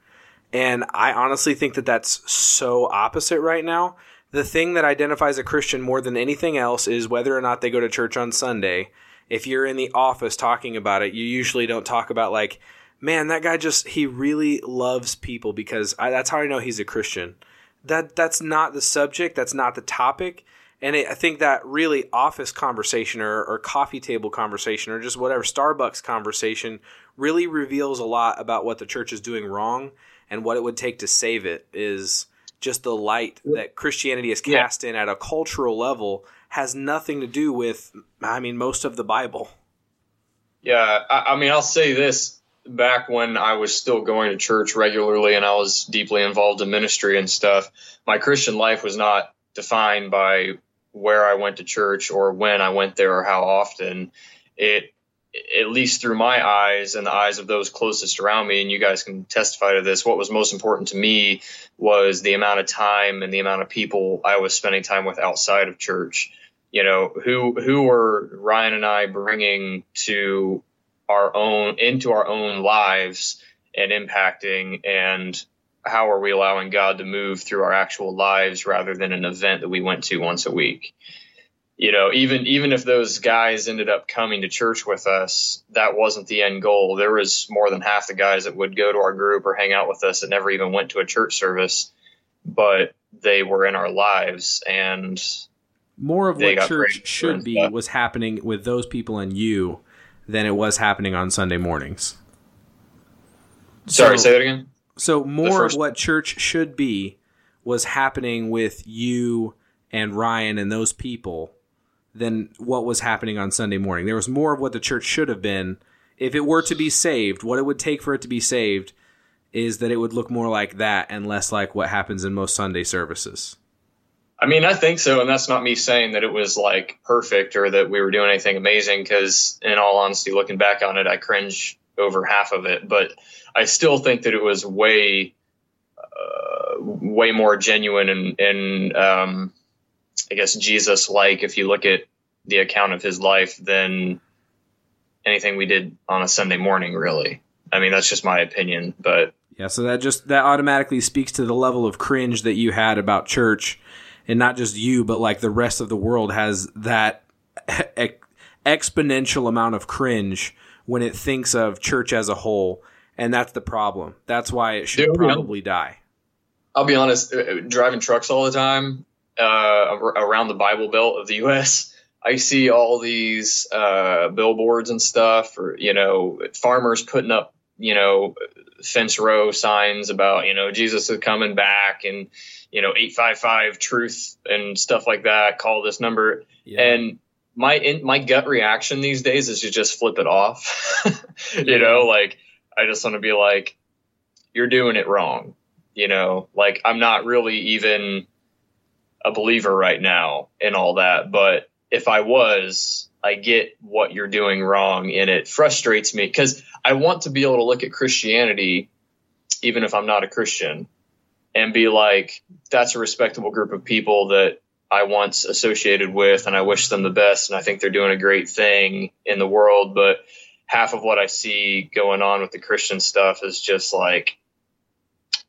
And I honestly think that that's so opposite right now. The thing that identifies a Christian more than anything else is whether or not they go to church on Sunday. If you're in the office talking about it, you usually don't talk about, like, man, that guy just, he really loves people because I, that's how I know he's a Christian. That That's not the subject, that's not the topic. And it, I think that really office conversation or, or coffee table conversation or just whatever Starbucks conversation really reveals a lot about what the church is doing wrong and what it would take to save it is just the light that Christianity is Yeah. cast in at a cultural level has nothing to do with, I mean, most of the Bible. Yeah, I, I mean, I'll say this. Back when I was still going to church regularly and I was deeply involved in ministry and stuff, my Christian life was not defined by where I went to church or when I went there or how often. It, at least through my eyes and the eyes of those closest around me, and you guys can testify to this, what was most important to me was the amount of time and the amount of people I was spending time with outside of church. You know who who were Ryan and I bringing to our own into our own lives and impacting and how are we allowing God to move through our actual lives rather than an event that we went to once a week you know even even if those guys ended up coming to church with us that wasn't the end goal. There was more than half the guys that would go to our group or hang out with us that never even went to a church service but they were in our lives and More of what church should be was happening with those people and you than it was happening on Sunday mornings. sorry So- say that again? So more of what church should be was happening with you and Ryan and those people than what was happening on Sunday morning. There was more of what the church should have been. If it were to be saved, what it would take for it to be saved is that it would look more like that and less like what happens in most Sunday services. I mean, I think so, and that's not me saying that it was like perfect or that we were doing anything amazing. Because, in all honesty, looking back on it, I cringe over half of it, but I still think that it was way uh, way more genuine and, and um, I guess Jesus like if you look at the account of his life than anything we did on a Sunday morning. Really, I mean that's just my opinion, but Yeah, so that just that automatically speaks to the level of cringe that you had about church, and not just you, but like the rest of the world has that e- exponential amount of cringe when it thinks of church as a whole, and that's the problem. That's why it should Dude, yeah. probably die. I'll be honest, uh, driving trucks all the time uh, around the Bible Belt of the <laughs> U.S., I see all these uh, billboards and stuff, or you know, farmers putting up, you know, fence row signs about, you know, Jesus is coming back, and you know, eight five five truth and stuff like that. Call this number, and my in, my gut reaction these days is to just flip it off. <laughs> you know, like I just want to be like, you're doing it wrong. You know, like I'm not really even a believer right now and all that, but if I was, I get what you're doing wrong, and it frustrates me because I want to be able to look at Christianity, even if I'm not a Christian, and be like, that's a respectable group of people that I once associated with, and I wish them the best, and I think they're doing a great thing in the world. But half of what I see going on with the Christian stuff is just like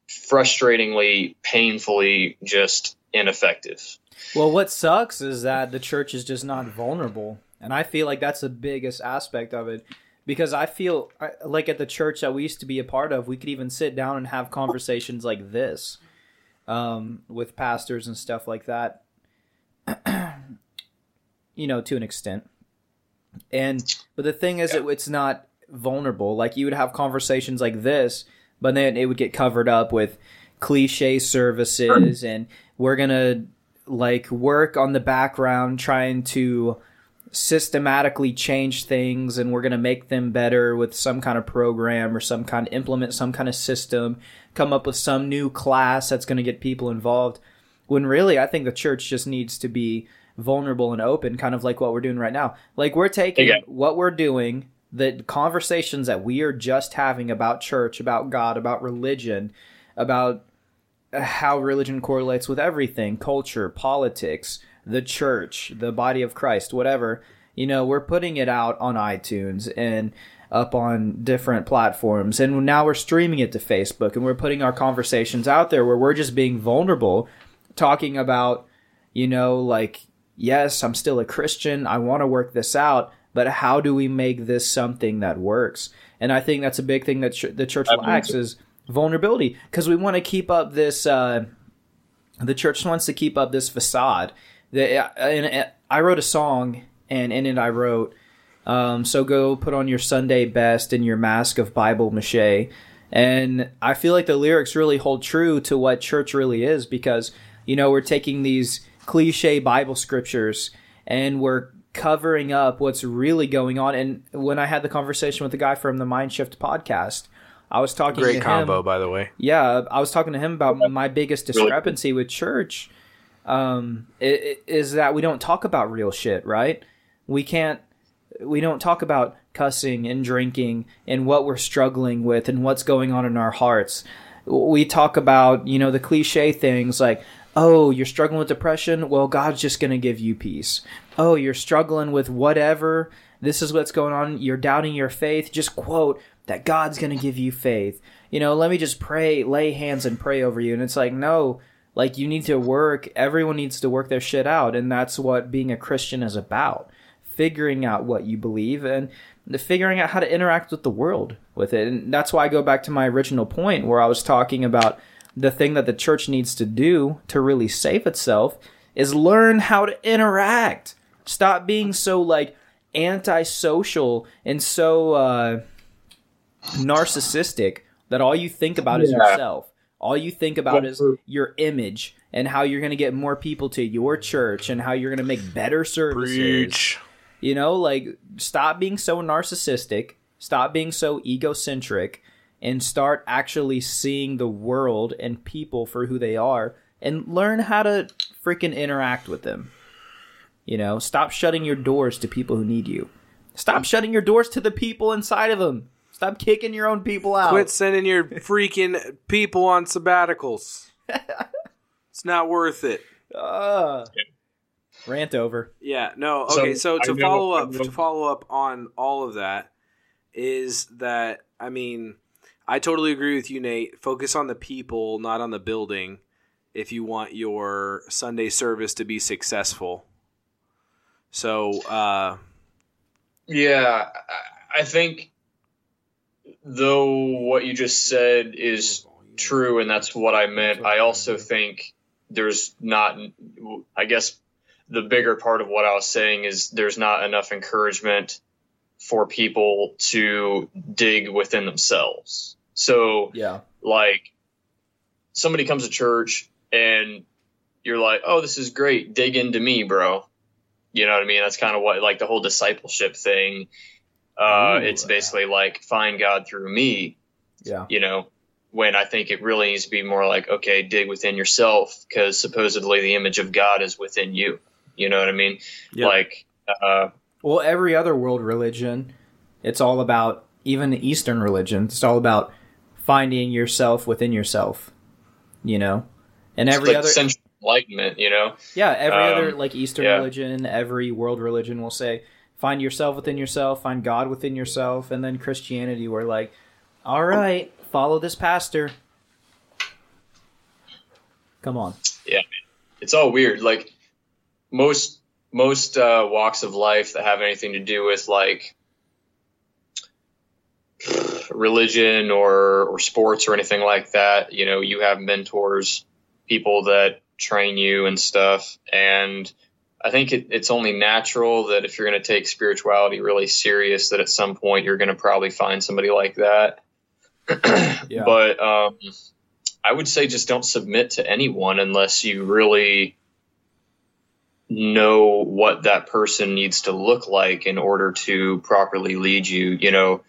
frustratingly, painfully just ineffective. Well, what sucks is that the church is just not vulnerable, and I feel like that's the biggest aspect of it. Because I feel like at the church that we used to be a part of, we could even sit down and have conversations like this um, with pastors and stuff like that. <clears throat> you know, to an extent. And but the thing is, it, it's not vulnerable. Like you would have conversations like this, but then it would get covered up with cliche services, and we're gonna like work on the background trying to systematically change things and we're going to make them better with some kind of program or some kind of implement some kind of system come up with some new class that's going to get people involved when really i think the church just needs to be vulnerable and open kind of like what we're doing right now like we're taking Okay. what we're doing the conversations that we are just having about church about god about religion about how religion correlates with everything culture, politics, the church, the body of Christ, whatever. You know, we're putting it out on iTunes and up on different platforms. And now we're streaming it to Facebook and we're putting our conversations out there where we're just being vulnerable, talking about, you know, like, yes, I'm still a Christian. I want to work this out. But how do we make this something that works? And I think that's a big thing that ch- the church lacks is vulnerability because we want to keep up this uh, the church wants to keep up this facade. That and i wrote a song and in it i wrote um, so go put on your sunday best and your mask of bible mache. And i feel like the lyrics really hold true to what church really is because you know we're taking these cliche bible scriptures and we're covering up what's really going on. And when i had the conversation with the guy from the mindshift podcast i was talking Great to combo, him by the way. yeah, I was talking to him about my biggest discrepancy with church um, i- i- is that we don't talk about real shit, right? We can't, we don't talk about cussing and drinking and what we're struggling with and what's going on in our hearts. We talk about, you know, the cliche things like, oh, you're struggling with depression? Well, God's just going to give you peace. Oh, you're struggling with whatever. This is what's going on. You're doubting your faith. Just quote that God's going to give you faith. You know, let me just pray, lay hands and pray over you. And it's like, no, like you need to work. Everyone needs to work their shit out. And that's what being a Christian is about figuring out what you believe and figuring out how to interact with the world with it. And that's why I go back to my original point where I was talking about the thing that the church needs to do to really save itself is learn how to interact. Stop being so like antisocial and so uh, narcissistic that all you think about is Yeah. yourself. All you think about Yeah. is your image and how you're going to get more people to your church and how you're going to make better services. Preach. You know, like stop being so narcissistic, stop being so egocentric, and start actually seeing the world and people for who they are and learn how to freaking interact with them. You know, stop shutting your doors to people who need you. Stop shutting your doors to the people inside of them. Stop Stop kicking your own people out. Quit sending your <laughs> freaking people on sabbaticals. <laughs> it's not worth it. Uh, rant over. Yeah, no. Okay, so, I to know- follow up to follow up on all of that is that I mean, I totally agree with you, Nate. Focus on the people, not on the building, if you want your Sunday service to be successful. So, uh, Yeah, I- I think though what you just said is true, and that's what I meant. I also think there's not. I guess the bigger part of what I was saying is there's not enough encouragement for people to dig within themselves. So Yeah. like somebody comes to church and you're like, "Oh, this is great. Dig into me, bro." You know what I mean? That's kind of what like the whole discipleship thing. Uh, Ooh. it's basically like find God through me. Yeah. You know, when I think it really needs to be more like, okay, dig within yourself because supposedly the image of God is within you. You know what I mean? Yep. Like, uh, Well, every other world religion, it's all about even Eastern religions. It's all about finding yourself within yourself. You know, and every like other central enlightenment. You know? yeah, every um, other like Eastern yeah. religion, every world religion will say find yourself within yourself, find God within yourself, and then Christianity, we're like, all right, follow this pastor. Come on. Yeah, it's all weird. Like most most uh, walks of life that have anything to do with like <sighs> religion or or sports or anything like that, you know, you have mentors, people that train you and stuff, and I think it, it's only natural that if you're going to take spirituality really serious, that at some point you're going to probably find somebody like that. <clears throat> Yeah. But um, I would say just don't submit to anyone unless you really know what that person needs to look like in order to properly lead you. You know,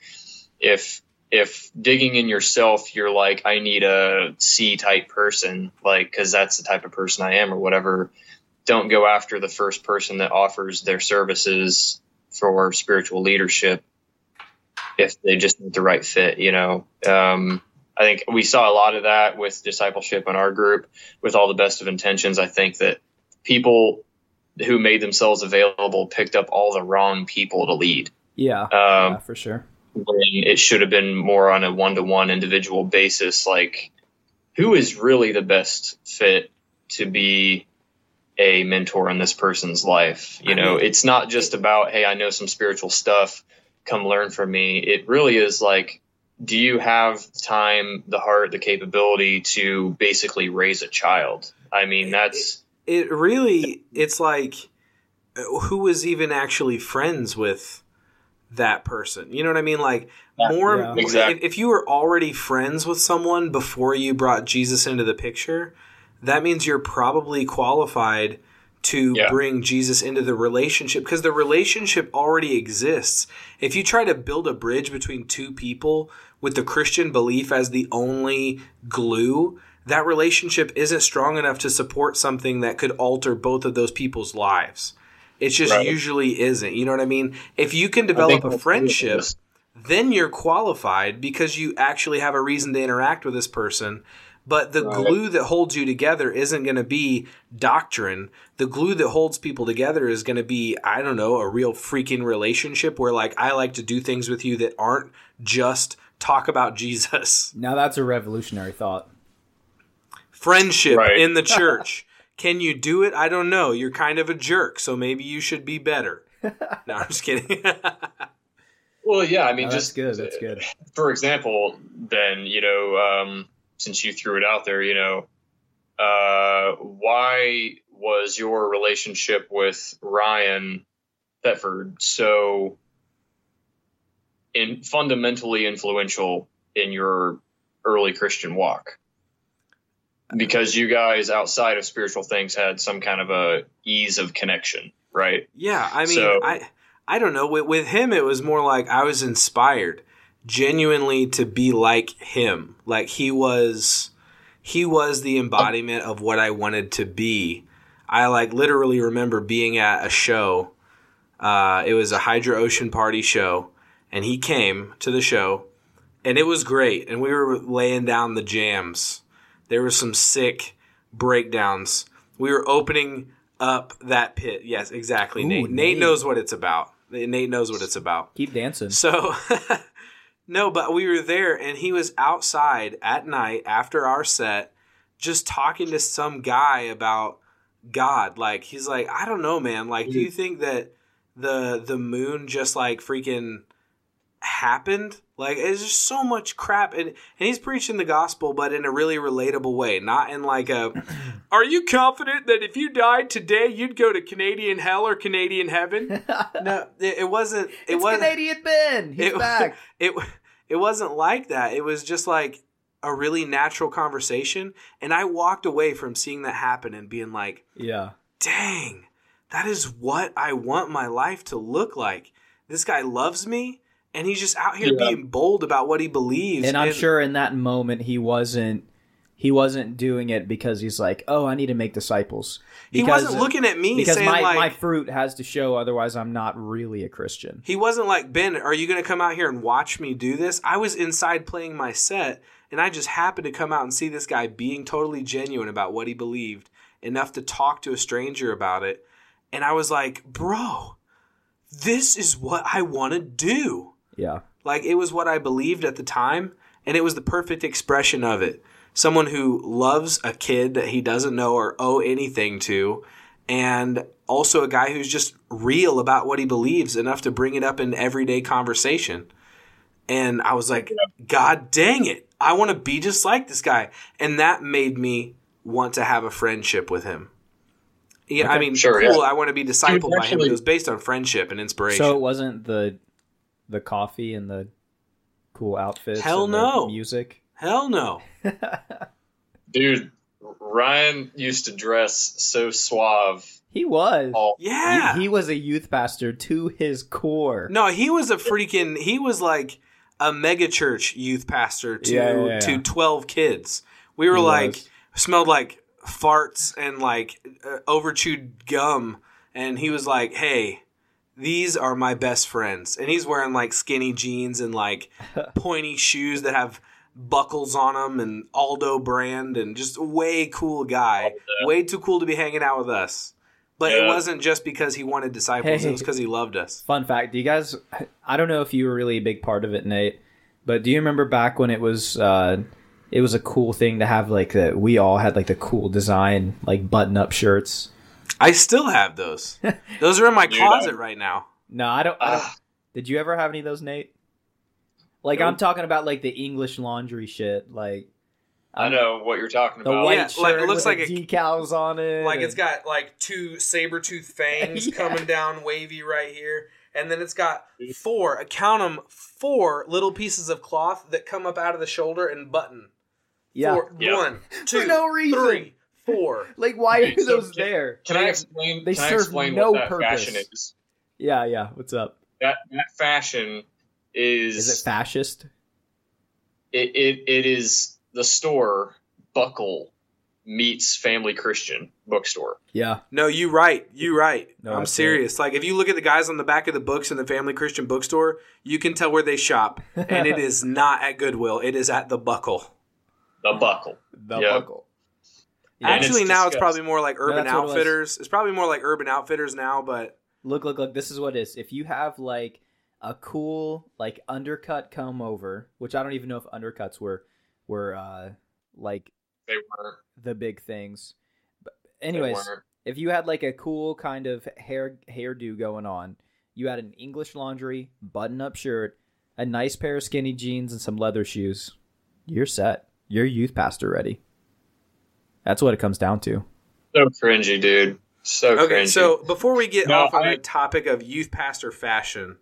if if digging in yourself, you're like, I need a C type person, like, because that's the type of person I am or whatever. Don't go after the first person that offers their services for spiritual leadership if they just need the right fit, you know. Um, I think we saw a lot of that with discipleship in our group with all the best of intentions. I think that people who made themselves available picked up all the wrong people to lead Yeah. um, yeah, for sure. when it should have been more on a one to one individual basis. Like, who is really the best fit to be a mentor in this person's life? You know, it's not just about, hey, I know some spiritual stuff, come learn from me. It really is like, do you have time, the heart, the capability to basically raise a child? I mean, that's it really it's like who was even actually friends with that person you know what i mean like more Yeah. Exactly. if, if you were already friends with someone before you brought jesus into the picture that means you're probably qualified to Yeah. bring jesus into the relationship because the relationship already exists if you try to build a bridge between two people with the christian belief as the only glue that relationship isn't strong enough to support something that could alter both of those people's lives. It just Right. usually isn't. You know what I mean? If you can develop a friendship, what it is. then you're qualified because you actually have a reason to interact with this person. But the Right. glue that holds you together isn't going to be doctrine. The glue that holds people together is going to be, I don't know, a real freaking relationship where, like, I like to do things with you that aren't just talk about <laughs> Jesus. Now that's a revolutionary thought. friendship Right. in the <laughs> church. Can you do it? I don't know. You're kind of a jerk, so maybe you should be better. <laughs> No, I'm just kidding. Well, yeah, I mean, No, that's just good. That's good. for example, then you know, um, since you threw it out there, you know, uh, why was your relationship with Ryan Thetford so in fundamentally influential in your early Christian walk? Because you guys outside of spiritual things had some kind of a ease of connection, right? yeah, I mean, So- I I don't know. With, with him, it was more like I was inspired genuinely to be like him. Like he was, he was the embodiment of what I wanted to be. I like literally remember being at a show. Uh, it was a Hydra Ocean Party show, and he came to the show, and it was great. And we were laying down the jams. There were some sick breakdowns. We were opening up that pit. Yes, exactly. Ooh, Nate. Nate Nate. knows what it's about. Nate knows what it's about. Keep dancing. So, <laughs> no, but we were there, and he was outside at night after our set, just talking to some guy about God. Like he's like, I don't know, man. Like, do mm-hmm. you think that the the moon just like freaking happened? Like, it's just so much crap, and and he's preaching the gospel, but in a really relatable way, not in like a. <laughs> Are you confident that if you died today, you'd go to Canadian hell or Canadian heaven? <laughs> no, it, it wasn't. It it's wasn't. Canadian Ben. He's it, <laughs> back. It it wasn't like that. It was just like a really natural conversation, and I walked away from seeing that happen and being like, Yeah. "Dang, that is what I want my life to look like." This guy loves me, and he's just out here Yeah. being bold about what he believes. And I'm sure in that moment he wasn't he wasn't doing it because he's like, "Oh, I need to make disciples." he wasn't uh, looking at me because my, like. my fruit has to show otherwise I'm not really a Christian. He wasn't like, Ben, are you going to come out here and watch me do this? I was inside playing my set, and I just happened to come out and see this guy being totally genuine about what he believed, enough to talk to a stranger about it. And I was like, bro, this is what I want to do. Yeah. Like, it was what I believed at the time, and it was the perfect expression of it. Someone who loves a kid that he doesn't know or owe anything to, and also a guy who's just real about what he believes enough to bring it up in everyday conversation. And I was like, God dang it. I want to be just like this guy. And that made me want to have a friendship with him. Yeah, I mean, Sure, cool. yeah. I want to be discipled by him. actually- But it was based on friendship and inspiration. So it wasn't the the coffee and the cool outfits. Hell and the no. music. Hell no. <laughs> Dude, Ryan used to dress so suave. He was. All Yeah. He, he was a youth pastor to his core. No, he was a freaking. He was like a megachurch youth pastor to Yeah, yeah, yeah. to twelve kids. We were He like was. smelled like farts and like uh, overchewed gum, and he was like, "Hey, these are my best friends," and he's wearing like skinny jeans and like <laughs> pointy shoes that have buckles on them and Aldo brand and just a way cool guy, way too cool to be hanging out with us. But it wasn't just because he wanted disciples; Hey. it was because he loved us. Fun fact: Do you guys? I don't know if you were really a big part of it, Nate, but do you remember back when it was? uh It was a cool thing to have like that we all had like the cool design like button up shirts. I still have those. <laughs> Those are in my Dude, closet I- right now. No, I don't. I don't Ah. did you ever have any of those, Nate? Like I'm talking about like the English laundry shit, like I know what you're talking about. the white Yeah, shirt like, it looks with like the a- decals on it. Like it's got like two saber tooth <laughs> fangs Yeah. coming down wavy right here. And then it's got four, count them, four little pieces of cloth that come up out of the shoulder and button. yeah. Four, Yeah. One, two, no reason. three, four. <laughs> Like why Okay, are so those can- there? Can I explain? they can I serve explain no what that purpose. fashion is? Yeah, yeah. What's up? That that fashion is Is it fascist? it, it, it is the store Buckle meets Family Christian bookstore. Yeah. No, you right. You right. No, I'm that's serious. Like if you look at the guys on the back of the books in the Family Christian bookstore, you can tell where they shop. And it <laughs> is not at Goodwill. It is at the Buckle. The Buckle. The Yeah. buckle. And Actually, it's now it's probably more like Urban that's what it was. Outfitters. It's probably more like Urban Outfitters now, but Look, look, look. This is what it is. If you have like a cool like undercut come over, which I don't even know if undercuts were were uh like They weren't. the big things. But anyways, weren't. if you had like a cool kind of hair hairdo going on, you had an English laundry button up shirt, a nice pair of skinny jeans, and some leather shoes. You're set. You're youth pastor ready. That's what it comes down to. So cringy, dude. So okay. cringy. So before we get No, off on I- the topic of youth pastor fashion,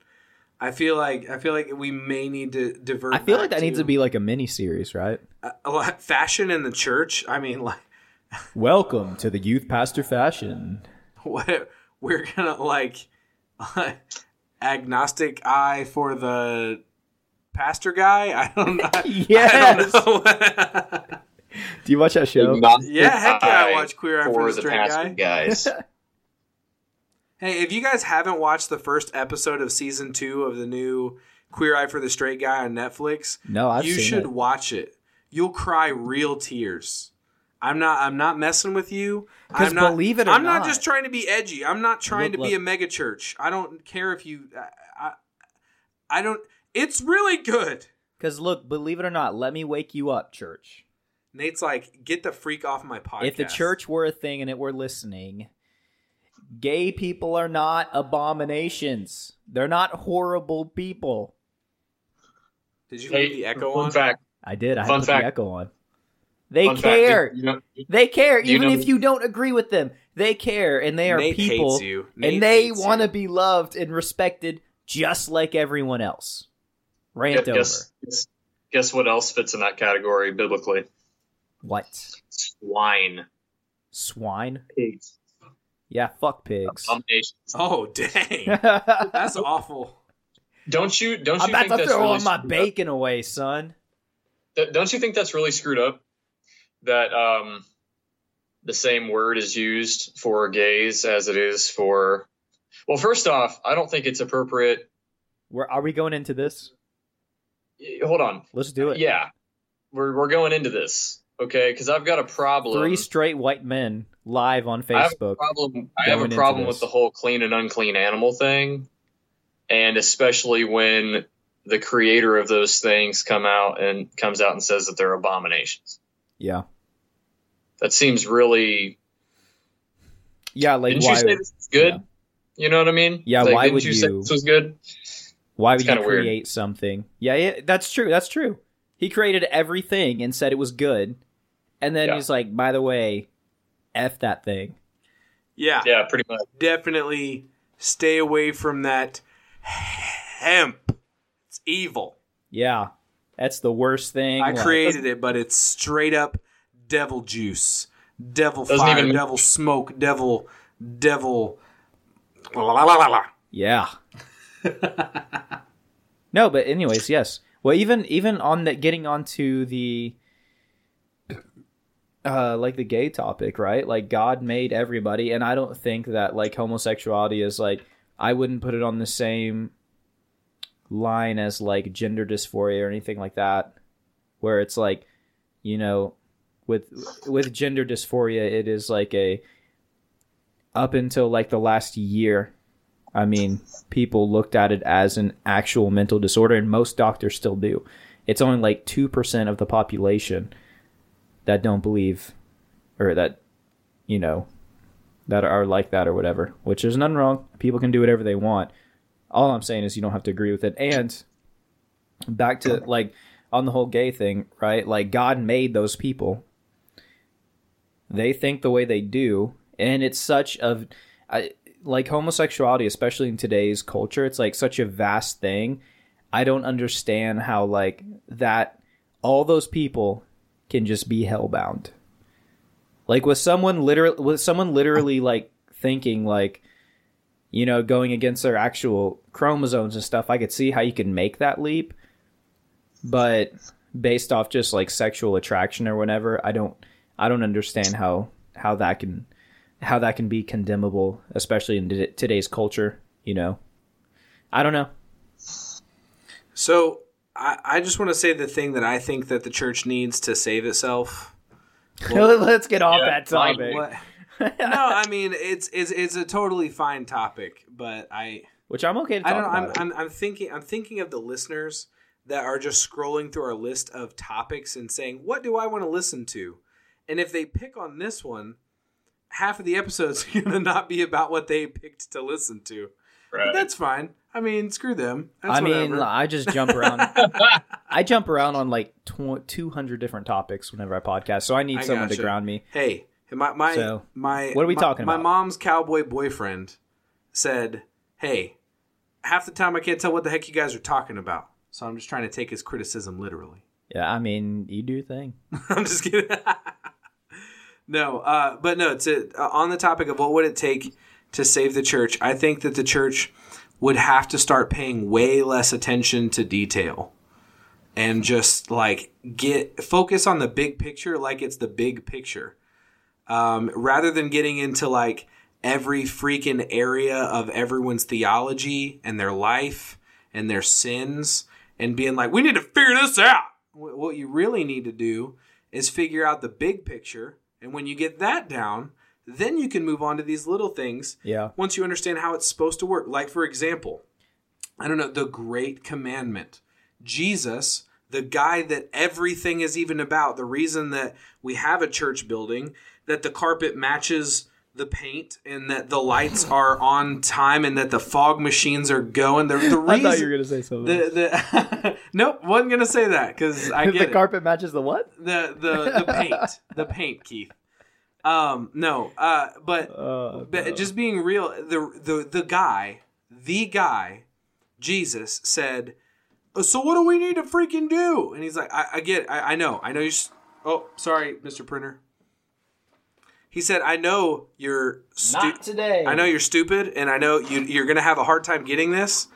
I feel like I feel like we may need to divert. I feel back like that needs to be like a mini series, right? a, a lot fashion in the church. I mean, like <laughs> Welcome to the youth pastor fashion. what we're gonna like <laughs> agnostic eye for the pastor guy. I don't know. Yes. <laughs> I don't know. Do you watch that show? Yeah, heck yeah, I eye watch Queer Eye for for the the Straight Guy. guys. <laughs> Hey, if you guys haven't watched the first episode of season two of the new Queer Eye for the Straight Guy on Netflix. No, I've you seen should it. watch it. You'll cry real tears. I'm not. I'm not messing with you. 'Cause I'm not, believe it or I'm not, not- just trying to be edgy. I'm not trying Look, to be a look. mega church. I don't care if you. I, I, I don't. It's really good. Because look, believe it or not, let me wake you up, church. Nate's like, get the freak off my podcast. If the church were a thing and it were listening, gay people are not abominations. They're not horrible people. did you Hey, leave the echo fun on? fact. I did. I Fun had fact. the echo on. They fun fact, care. you know- They care, Do you even know- if you don't agree with them. They care, and they are Nate people, hates you. Nate and they want to be loved and respected just like everyone else. Rant over. guess, guess, guess what else fits in that category biblically? What? Swine. Swine? Pigs. Yeah, fuck pigs. Abominations. Oh dang, <laughs> that's awful. Don't you don't you about think to that's throw really all my screwed bacon away, son. up? Don't you think that's really screwed up? That um the same word is used for gays as it is for well first off i don't think it's appropriate Where are we going into this? hold on Let's do it. yeah we're, we're going into this okay because i've got a problem Three straight white men live on I have a Facebook. problem. I have a problem with the whole clean and unclean animal thing, and especially when the creator of those things come out and comes out and says that they're abominations. Yeah, That seems really. yeah. Like didn't why? you say this is good? Yeah. You know what I mean? Yeah, Like, why would you, say this was good? Why would you kinda weird. create something? Yeah, yeah, that's true. That's true. He created everything and said it was good, and then Yeah. he's like, "By the way, f that thing." Yeah, Yeah, pretty much. definitely stay away from that hemp. It's evil. Yeah, that's the worst thing. I like- created it, but it's straight up devil juice, devil fire, even- devil smoke, devil, devil. La, la, la, la, la. Yeah. <laughs> no, but anyways, yes. Well, even even on that, getting onto the uh like the gay topic, right? Like God made everybody, and I don't think that like homosexuality is like I wouldn't put it on the same line as like gender dysphoria or anything like that, where it's like, you know, with with gender dysphoria, it is like a up until like the last year I mean, people looked at it as an actual mental disorder, and most doctors still do. It's only like 2% of the population that don't believe, or that, you know, that are like that or whatever, which there's nothing wrong. People can do whatever they want. All I'm saying is you don't have to agree with it. And back to like on the whole gay thing, right? Like God made those people. They think the way they do, and it's such of I, like homosexuality, especially in today's culture, it's like such a vast thing. I don't understand how like that all those people can just be hellbound. Like with someone literally with someone literally like thinking like you know going against their actual chromosomes and stuff, I could see how you can make that leap. But based off just like sexual attraction or whatever, I don't I don't understand how how that can how that can be condemnable, especially in today's culture. You know, I don't know. So I, I just want to say the thing that I think that the church needs to save itself. <laughs> Let's get off Yeah, that fine. topic. What? <laughs> no, I mean it's it's it's a totally fine topic, but I Which I'm okay to I don't know. I'm, I'm I'm thinking I'm thinking of the listeners that are just scrolling through our list of topics and saying, "What do I want to listen to?" And if they pick on this one, half of the episodes <laughs> are going to not be about what they picked to listen to. But that's fine. I mean, screw them. That's I mean, whatever. I just jump <laughs> around. I jump around on like 200 different topics whenever I podcast, so I need I someone to ground me. Hey, my my So, my what are we my- talking My mom's cowboy boyfriend said, "Hey, half the time I can't tell what the heck you guys are talking about." So I'm just trying to take his criticism literally. Yeah, I mean, you do your thing. <laughs> I'm just kidding. No, uh, but no. To uh, on the topic of what would it take to save the church, I think that the church would have to start paying way less attention to detail and just like get focus on the big picture, like it's the big picture, um, rather than getting into like every freaking area of everyone's theology and their life and their sins and being like, we need to figure this out. What you really need to do is figure out the big picture. And when you get that down, then you can move on to these little things Yeah. once you understand how it's supposed to work. Like, for example, I don't know, the great commandment. Jesus, the guy that everything is even about, the reason that we have a church building, that the carpet matches the paint and that the lights are on time and that the fog machines are going. The, the <laughs> I thought you were gonna say something. the, the <laughs> nope, wasn't gonna say that because <laughs> I the get it carpet matches the what? the the the paint the paint keith um no uh but Uh, but just being real the the the guy the guy jesus said "Uh, so what do we need to freaking do and he's like i, I get it. I, I know i know you s- oh sorry mr printer he said i know you're stu- today. I know you're stupid, and I know you, you're going to have a hard time getting this,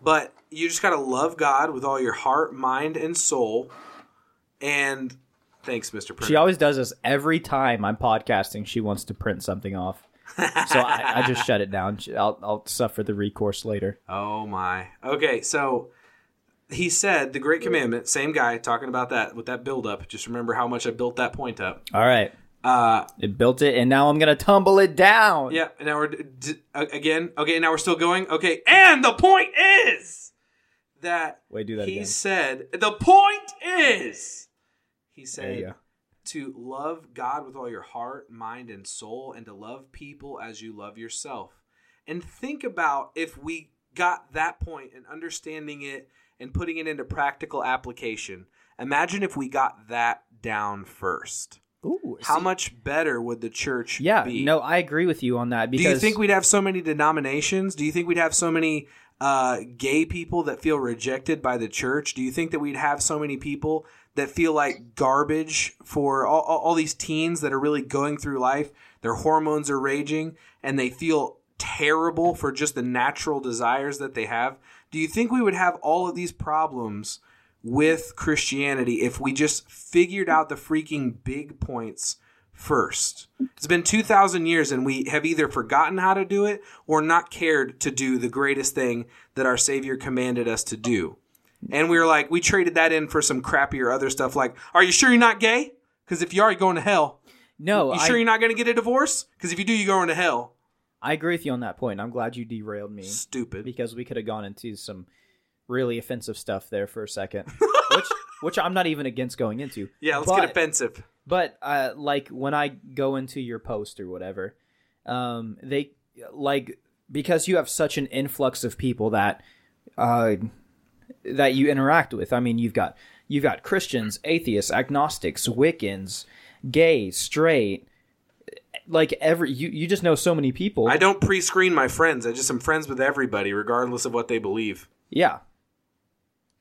but you just got to love God with all your heart, mind, and soul. And thanks, Mr. She always does this every time I'm podcasting. She wants to print something off, so I, I just shut it down. I'll, I'll suffer the recourse later. oh my. Okay, so he said the Great Commandment. Same guy talking about that with that build up. Just remember how much I built that point up. All right, Uh, it built it, and now I'm gonna tumble it down. yeah. And now we're d- d- again. Okay, now we're still going. Okay, and the point is that Wait, do that he again. said the point is he said to love God with all your heart, mind, and soul, and to love people as you love yourself. And think about if we got that point and understanding it and putting it into practical application. Imagine if we got that down first. Ooh, How see- much better would the church Yeah, be? no, I agree with you on that. Because Do you think we'd have so many denominations? Do you think we'd have so many uh, gay people that feel rejected by the church? Do you think that we'd have so many people that feel like garbage for all, all, all these teens that are really going through life? Their hormones are raging and they feel terrible for just the natural desires that they have. Do you think we would have all of these problems with Christianity if we just figured out the freaking big points first? It's been 2,000 years and we have either forgotten how to do it or not cared to do the greatest thing that our Savior commanded us to do. And we were like, we traded that in for some crappier other stuff like, are you sure you're not gay? Because if you are, you're going to hell. no? You I, sure you're not going to get a divorce? Because if you do, you're going to hell. I agree with you on that point. I'm glad you derailed me Stupid. because we could have gone into some really offensive stuff there for a second, <laughs> which which I'm not even against going into. Yeah, let's but, get offensive. But uh, like when I go into your post or whatever, um, they like because you have such an influx of people that uh, that you interact with. I mean, you've got you've got Christians, atheists, agnostics, Wiccans, gay, straight. Like every you, you just know so many people. I don't pre screen my friends. I just am friends with everybody, regardless of what they believe. Yeah.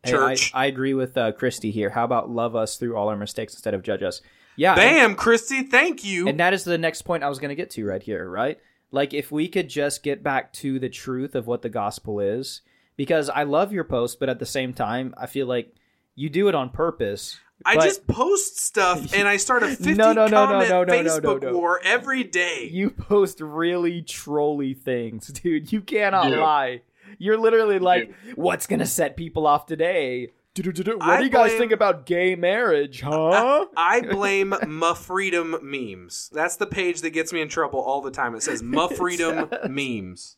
Hey, Church. I, I agree with uh, Christy here. How about love us through all our mistakes instead of judge us? Yeah. and- Bam, Christy, thank you. And that is the next point I was going to get to right here, right? Like, if we could just get back to the truth of what the gospel is, because I love your post, but at the same time, I feel like you do it on purpose. I but just post stuff <laughs> and I start a 50 No, no, no, no, comment no, no, no, Facebook no, no. war every day. you post really trolly things, <laughs> dude. You cannot Yeah. lie. You're literally like, what's going to set people off today? Du-du-du-du. What I do you guys blame- think about gay marriage, <laughs> huh? I blame Ma Freedom memes. That's the page that gets me in trouble all the time. It says <laughs> Ma Freedom memes.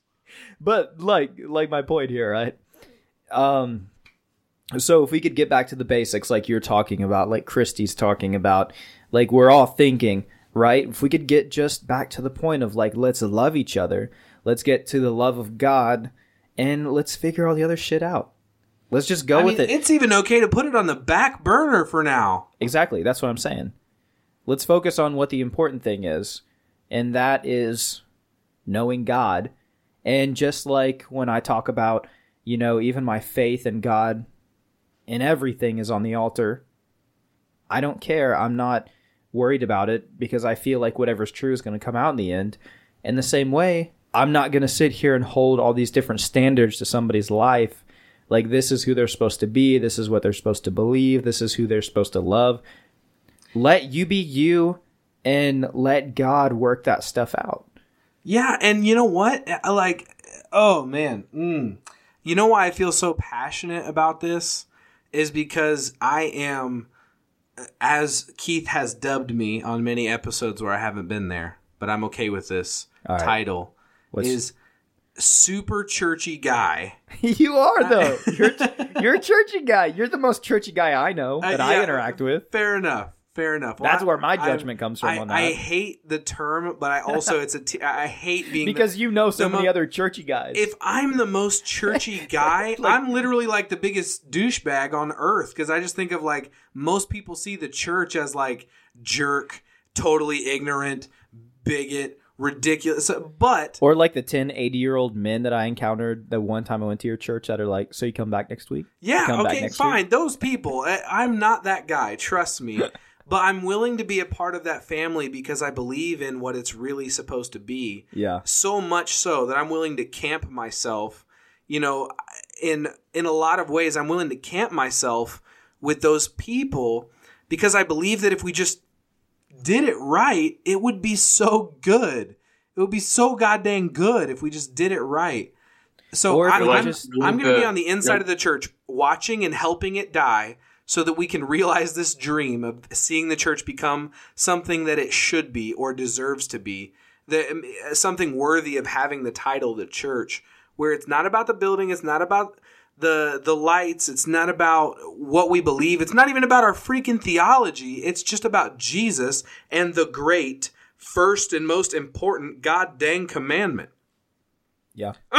but like like my point here right um so if we could get back to the basics like you're talking about like christy's talking about like we're all thinking right if we could get just back to the point of like let's love each other let's get to the love of god and let's figure all the other shit out let's just go I with mean, it it's even okay to put it on the back burner for now. Exactly. That's what I'm saying. Let's focus on what the important thing is, and that is knowing God. And just like when I talk about, you know, even my faith in God and everything is on the altar, I don't care. I'm not worried about it because I feel like whatever's true is going to come out in the end. In the same way, I'm not going to sit here and hold all these different standards to somebody's life. Like this is who they're supposed to be. This is what they're supposed to believe. This is who they're supposed to love. Let you be you and let god work that stuff out. Yeah, and you know what? Like, oh man, mm. You know why I feel so passionate about this? Is because I am as Keith has dubbed me on many episodes where I haven't been there, but I'm okay with this right. title What's- is super churchy guy. <laughs> you are though. <laughs> You're you're a churchy guy. You're the most churchy guy I know Uh, that I interact with. Fair enough. Fair enough. Well, That's I- where my I- judgment comes from I, on that. I hate the term, but I also it's a t- I hate being the- because you know so many mo- other churchy guys. if I'm the most churchy <laughs> guy, I'm literally like the biggest douchebag on earth because I just think of like most people see the church as like jerk, totally ignorant, bigot, ridiculous. But or like the 10, 80 year old men that I encountered the one time I went to your church that are like, so you come back next week? yeah, okay, fine. Those people, I, I'm not that guy. Trust me. <laughs> But I'm willing to be a part of that family because I believe in what it's really supposed to be. Yeah. so much so that I'm willing to camp myself. You know, in in a lot of ways, I'm willing to camp myself with those people because I believe that if we just did it right, it would be so good. It would be so goddamn good if we just did it right. So Or I'm, we I'm, I'm going to be on the Yeah. inside of the church, watching and helping it die, so that we can realize this dream of seeing the church become something that it should be or deserves to be, that um, something worthy of having the title the church, where it's not about the building, it's not about the the lights, it's not about what we believe, it's not even about our freaking theology, it's just about Jesus and the great first and most important god dang commandment. Yeah. <clears throat>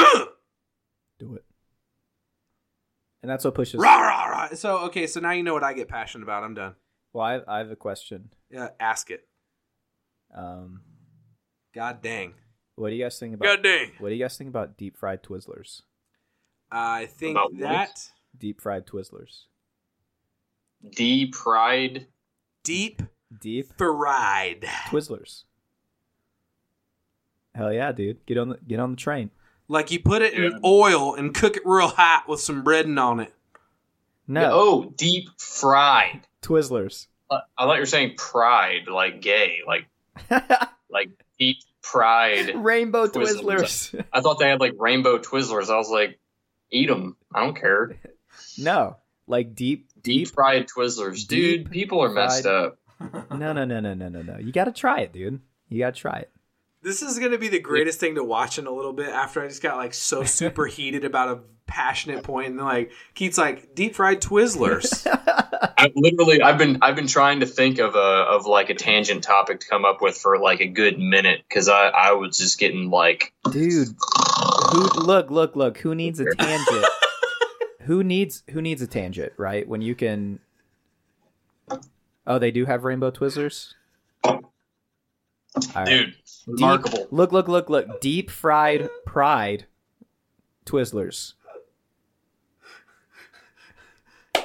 Do it. And that's what pushes. Rah, rah, rah. So okay, so now you know what I get passionate about. I'm done. Well, I, I have a question. Yeah, ask it. Um, God dang. what do you guys think about? God dang. What do you guys think about deep fried Twizzlers? I think About what? that Deep fried Twizzlers. Deep pride. deep Deep fried. Twizzlers. Hell yeah, dude! Get on the get on the train. Like you put it in oil and cook it real hot with some breading on it. No, Oh, deep fried. Twizzlers. Uh, I thought you were saying pride, like gay, like <laughs> like deep pride. Rainbow Twizzlers. Twizzlers. I thought they had like rainbow Twizzlers. I was like, eat them. I don't care. <laughs> no, like deep, Deep deep. fried Twizzlers, dude. People are messed up. <laughs> No, no, no, no, no, no, no. You got to try it, dude. You got to try it. This is gonna be the greatest thing to watch in a little bit after I just got like so <laughs> super heated about a passionate point and then like Keith's like deep fried Twizzlers. I literally, I've been, I've been trying to think of a, of like a tangent topic to come up with for like a good minute because I, I was just getting like, dude. Who? Look, look, look. Who needs a tangent? <laughs> who needs who needs a tangent? Right when you can. Oh, they do have rainbow Twizzlers. All right. dude, remarkable. Look, look, look, look. Deep fried pride Twizzlers.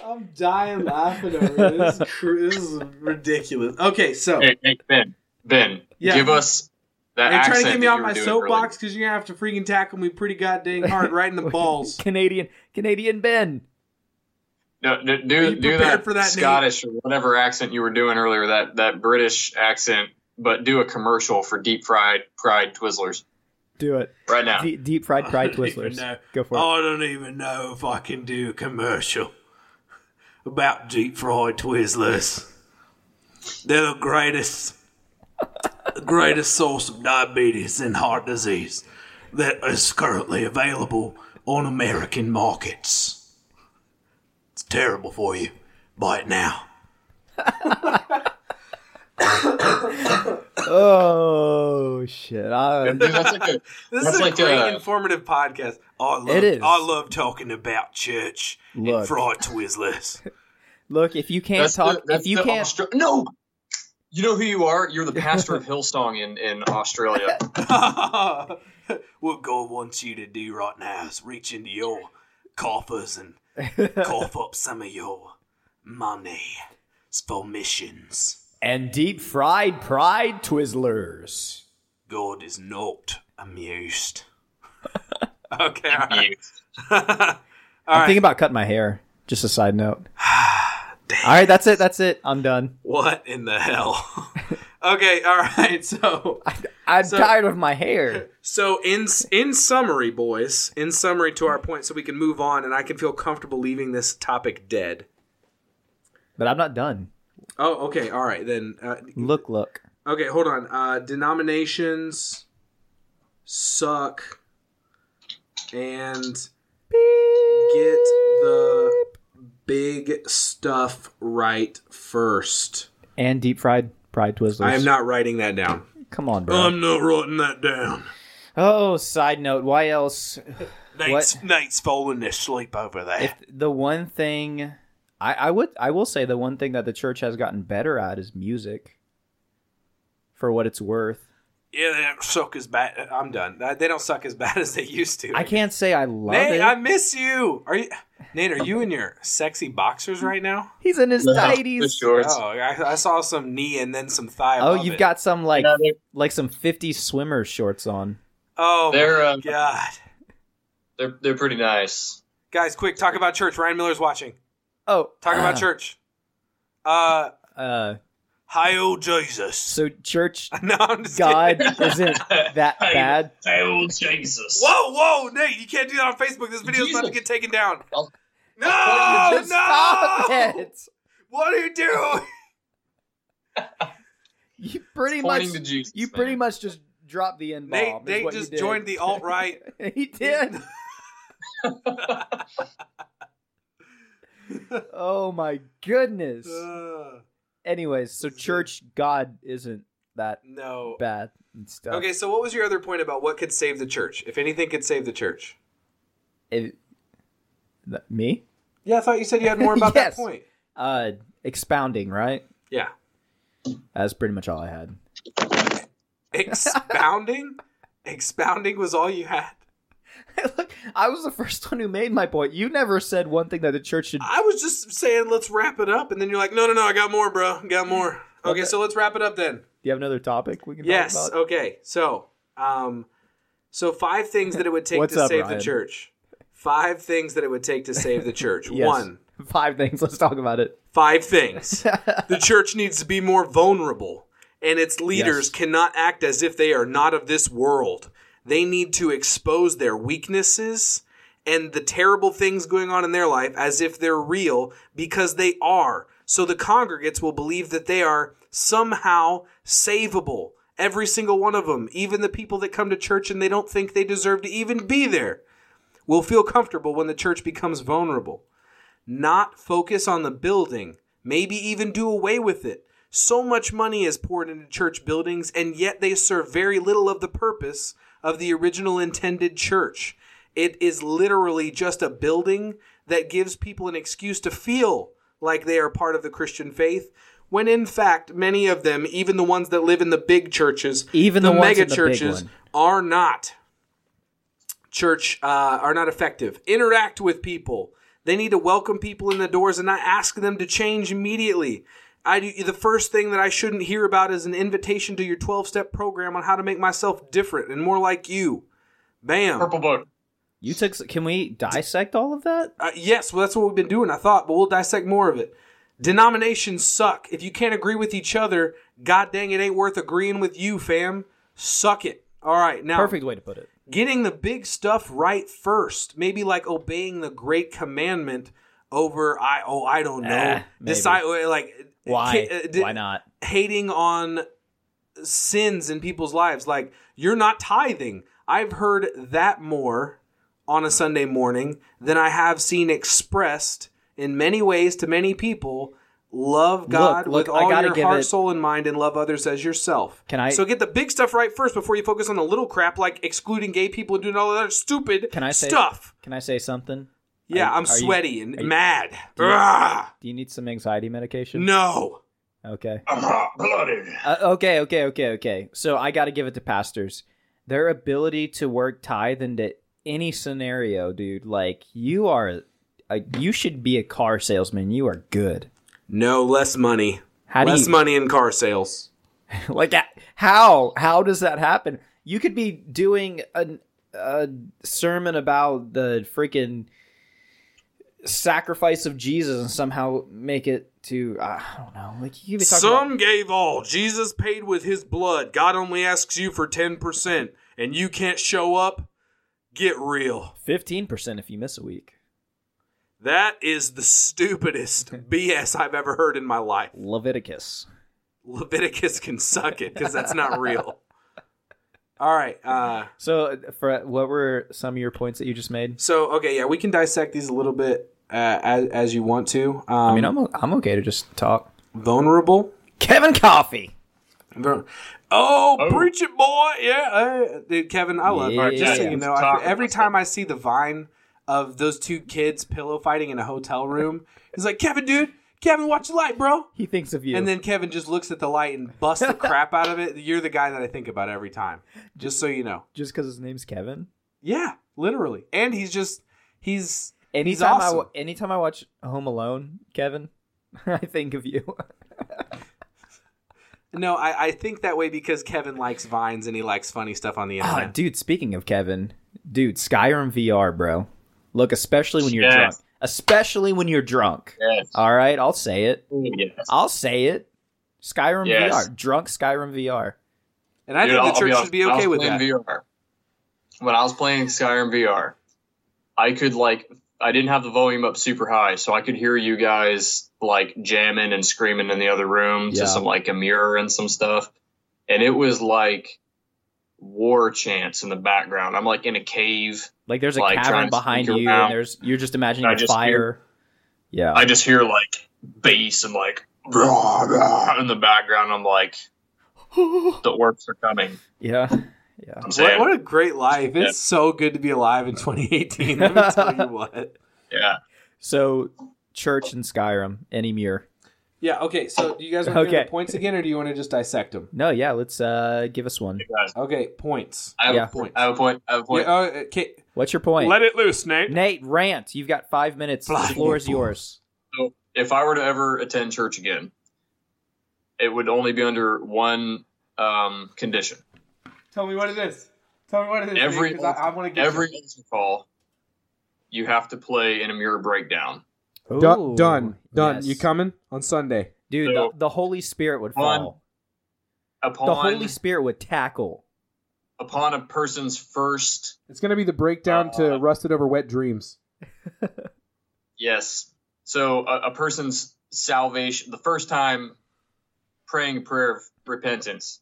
I'm dying laughing over this. This is, this is ridiculous. Okay, so Hey, hey, Ben, Ben, Yeah. give us that are you trying to get me that off my soapbox because you're gonna have to freaking tackle me pretty goddamn hard right in the <laughs> balls. Canadian Canadian Ben. No, no, do do that, for that, Nate? Scottish or whatever accent you were doing earlier. That that British accent, but do a commercial for deep fried fried Twizzlers Do it. right now. Deep, deep fried <laughs> pride I don't even Twizzlers. Go for it. I don't even know if I can do a commercial about deep fried Twizzlers. They're the greatest, <laughs> the greatest source of diabetes and heart disease that is currently available on American markets. It's terrible for you. Buy it now. <laughs> Oh shit! I, Dude, that's like a, This That's is a like great, a- informative podcast. I love, It is. I love talking about church and Look. fried Twizzlers. <laughs> look, if you can't that's talk, the, if you can't, Austra- no. You know who you are? You're the pastor of <laughs> Hillsong in, in Australia. <laughs> what God wants you to do right now is reach into your coffers and <laughs> cough up some of your money for missions. and deep fried pride Twizzlers. God is not amused. okay, all right. You- all I'm right. thinking about cutting my hair. Just a side note. <sighs> All right, that's it. That's it. I'm done. What in the hell? <laughs> Okay, all right. So, I'm So- tired of my hair. so in in summary, boys, in summary to our point, so we can move on, and I can feel comfortable leaving this topic dead. But I'm not done. Oh, okay, all right then. Uh, Look, look. okay, hold on. Uh, denominations suck, and get the big stuff right first. And deep fried pride twizzlers. I am not writing that down. Come on, bro. I'm not writing that down. oh, side note. Why else? Nate's, Nate's falling asleep over there. If the one thing I, I would I will say the one thing that the church has gotten better at is music. For what it's worth. yeah, they don't suck as bad. I'm done. They don't suck as bad as they used to. I can't say I love Nate, it. I miss you. Are you, Nate? Are you in your sexy boxers right now? He's in his The tighties. shorts. Oh, I, I saw some knee and then some thigh. Oh, you've it. got some like No, like some 50 swimmer shorts on. Oh, They're, my um, God, they're they're pretty nice. guys, quick, talk about church. Ryan Miller's watching. Oh, Talk about <clears throat> church. Uh, Uh, hi, old Jesus. so church <laughs> No, God kidding. <laughs> isn't that Hey, bad. Oh Jesus! Whoa, whoa, Nate, you can't do that on Facebook. This video's about to get taken down. <laughs> I'll- No, I'll no! Stop it. What are you doing? You pretty much to Jesus. you man. pretty much just dropped the end Nate, bomb. is Nate what just joined the alt right. he did. oh my goodness. Uh, Anyways, so church God isn't that no. bad and stuff. Okay, so what was your other point about what could save the church? If anything could save the church. It- th- me? Yeah, I thought you said you had more about <laughs> Yes. that point. Uh expounding, right? Yeah. That's pretty much all I had. Expounding? <laughs> Expounding was all you had. <laughs> Look, I was the first one who made my point. You never said one thing that the church should I was just saying let's wrap it up, and then you're like, no, no, no, I got more, bro. Got more. Okay, Okay. so let's wrap it up then. Do you have another topic we can Yes. talk about? Okay. So, um, so five things that it would take to up, save Ryan? the church. Five things that it would take to save the church. <laughs> Yes. One, Five things. Let's talk about it. five things. <laughs> the church needs to be more vulnerable, and its leaders Yes. cannot act as if they are not of this world. They need to expose their weaknesses and the terrible things going on in their life as if they're real because they are. So the congregates will believe that they are somehow savable. Every single one of them, even the people that come to church and they don't think they deserve to even be there, will feel comfortable when the church becomes vulnerable not focus on the building, maybe even do away with it. So much money is poured into church buildings, and yet they serve very little of the purpose of the original intended church. It is literally just a building that gives people an excuse to feel like they are part of the Christian faith, when in fact, many of them, even the ones that live in the big churches, Even the, the mega in the churches, are not church uh, are not effective. Interact with people. They need to welcome people in the doors and not ask them to change immediately. I do, the first thing that I shouldn't hear about is an invitation to your 12 step program on how to make myself different and more like you. Bam. Purple book. You took. Can we dissect all of that? Uh, yes, well, that's what we've been doing, I thought, but we'll dissect more of it. Denominations suck. If you can't agree with each other, god dang it ain't worth agreeing with you, fam. Suck it. All right, now Perfect way to put it. getting the big stuff right first. Maybe like obeying the great commandment over I oh I don't know. Eh, maybe. Decide like Why? ca- uh, di- Why not? hating on sins in people's lives. Like you're not tithing. I've heard that more on a Sunday morning than I have seen expressed in many ways to many people. Love God look, with I all your heart, it- soul, and mind, and love others as yourself. Can I- So get the big stuff right first before you focus on the little crap like excluding gay people and doing all that other stupid Can I say stuff. Can I say something? Yeah, Are- I'm are you- sweaty and you- mad. Do you- Do you need some anxiety medication? no. Okay. I'm hot blooded. Uh, okay, okay, okay, okay. So I got to give it to pastors. Their ability to work tithe into any scenario, dude. Like you are, a, you should be a car salesman. You are good. No less money. How do less you money in car sales. <laughs> like? uh, How how does that happen? You could be doing a, a sermon about the freaking sacrifice of Jesus and somehow make it to uh, I don't know. Like you could be talking Some about, gave all. Jesus paid with his blood. God only asks you for 10%, and you can't show up. Get real. fifteen percent if you miss a week. That is the stupidest <laughs> BS I've ever heard in my life. Leviticus. Leviticus can suck it because that's not real. <laughs> All right. Uh, So for what were some of your points that you just made? so okay, yeah, we can dissect these a little bit uh, as, as you want to. Um, I mean, I'm I'm okay to just talk. vulnerable. Kevin Coffee. Oh, Oh. preach it, boy! Yeah, uh, dude, Kevin, I love. Yeah. Just so Yeah. you know, I, every about time I see the vine of those two kids pillow fighting in a hotel room, he's like, "Kevin, dude, Kevin, watch the light, bro." He thinks of you. And then Kevin just looks at the light and busts the crap out of it. You're the guy that I think about every time. Just so you know. just because his name's Kevin. Yeah, literally. And he's just he's Anytime he's awesome. wa- anytime I watch Home Alone, Kevin, <laughs> I think of you. <laughs> no, I, I think that way because Kevin likes vines and he likes funny stuff on the Ah, internet. dude, speaking of Kevin, dude, Skyrim VR, bro. Look, especially when you're Yes. drunk. Especially when you're drunk. Yes. All right, I'll say it. yes. I'll say it. Skyrim Yes. VR, drunk Skyrim VR. and I Dude, think I'll the church honest, should be okay with playing that. VR, when I was playing Skyrim VR, I could like I didn't have the volume up super high, so I could hear you guys like jamming and screaming in the other room Yeah. to some like Emmure and some stuff, and it was like war chants in the background. I'm like in a cave. Like there's a Like, cavern behind you, around. and there's you're just imagining I a just fire. hear- yeah, I just hear like bass and like rah, rah in the background. I'm like, <gasps> the orcs are coming. yeah, yeah. I'm What, saying, what a great life. Yeah. It's so good to be alive in 2018. Let me tell you <laughs> what. yeah. So church and Skyrim, any mirror. Yeah, okay. So do you guys want to Okay. the points again or do you want to just dissect them? No, yeah. Let's uh give us one. Hey, Okay, points. I have, Yeah. a point. I have a point. I have a point. Yeah, uh, okay. What's your point? Let it loose, Nate. Nate, rant. You've got five minutes. The floor is Nate. yours. So if I were to ever attend church again, it would only be under one um, condition. Tell me what it is. Tell me what it is. Every- because I, I want to get Every you. altar call, you have to play in Emmure breakdown. Done. Ooh, Done. Done. yes. You coming on Sunday? dude? So- the, the Holy Spirit would fall. Upon The Holy Spirit would tackle. upon a person's first It's going to be the breakdown to uh, Rusted Over Wet Dreams. <laughs> yes, so a, a person's salvation, the first time praying a prayer of repentance,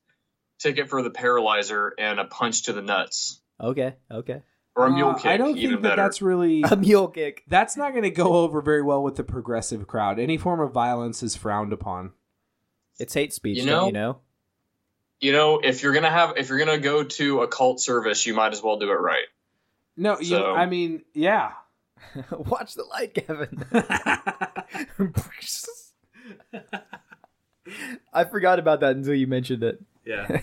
ticket for the paralyzer and a punch to the nuts, Okay, okay. Or a mule kick, Uh, I don't think that better. that's really. <laughs> A mule kick. That's not going to go over very well with the progressive crowd. Any form of violence is frowned upon. It's hate speech. You know? you know? you know, if you're gonna have, if you're gonna go to a cult service, you might as well do it right. No, you. I mean, yeah. <laughs> Watch the light, Kevin. <laughs> I forgot about that until you mentioned it. Yeah.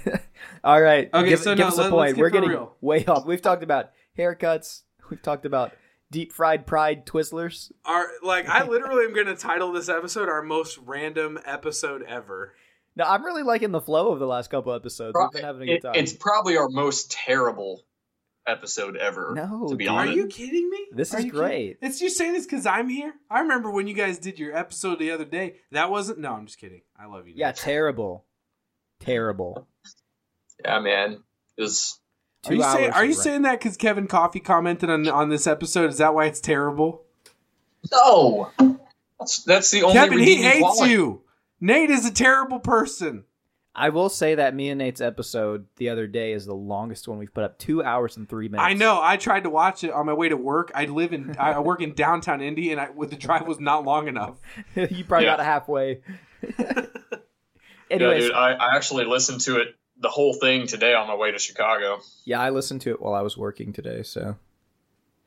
All right. Okay, give, so give now us a let- point. We're for getting real. way off. We've talked about haircuts. We've talked about deep fried pride Twizzlers. Our like, I literally am going to title this episode our most random episode ever. No, I'm really liking the flow of the last couple episodes. We've been having a good time. it's probably our most terrible episode ever. No, to be dude. Are you kidding me? This Are is great. kidding? It's you saying this because I'm here. I remember when you guys did your episode the other day. That wasn't. No, I'm just kidding. I love you. yeah, terrible. Terrible. Yeah, man. It was Are Two you saying? Are you rant. saying that because Kevin Coffee commented on on this episode? Is that why it's terrible? no. That's that's the only Kevin, he hates quality. you. Nate is a terrible person. I will say that me and Nate's episode the other day is the longest one we've put up. Two hours and three minutes. I know. I tried to watch it on my way to work. I live in. I work in downtown Indy, and I, with the drive was not long enough. <laughs> you probably Yeah. got halfway. <laughs> Yeah, dude, I, I actually listened to it the whole thing today on my way to Chicago. yeah, I listened to it while I was working today, so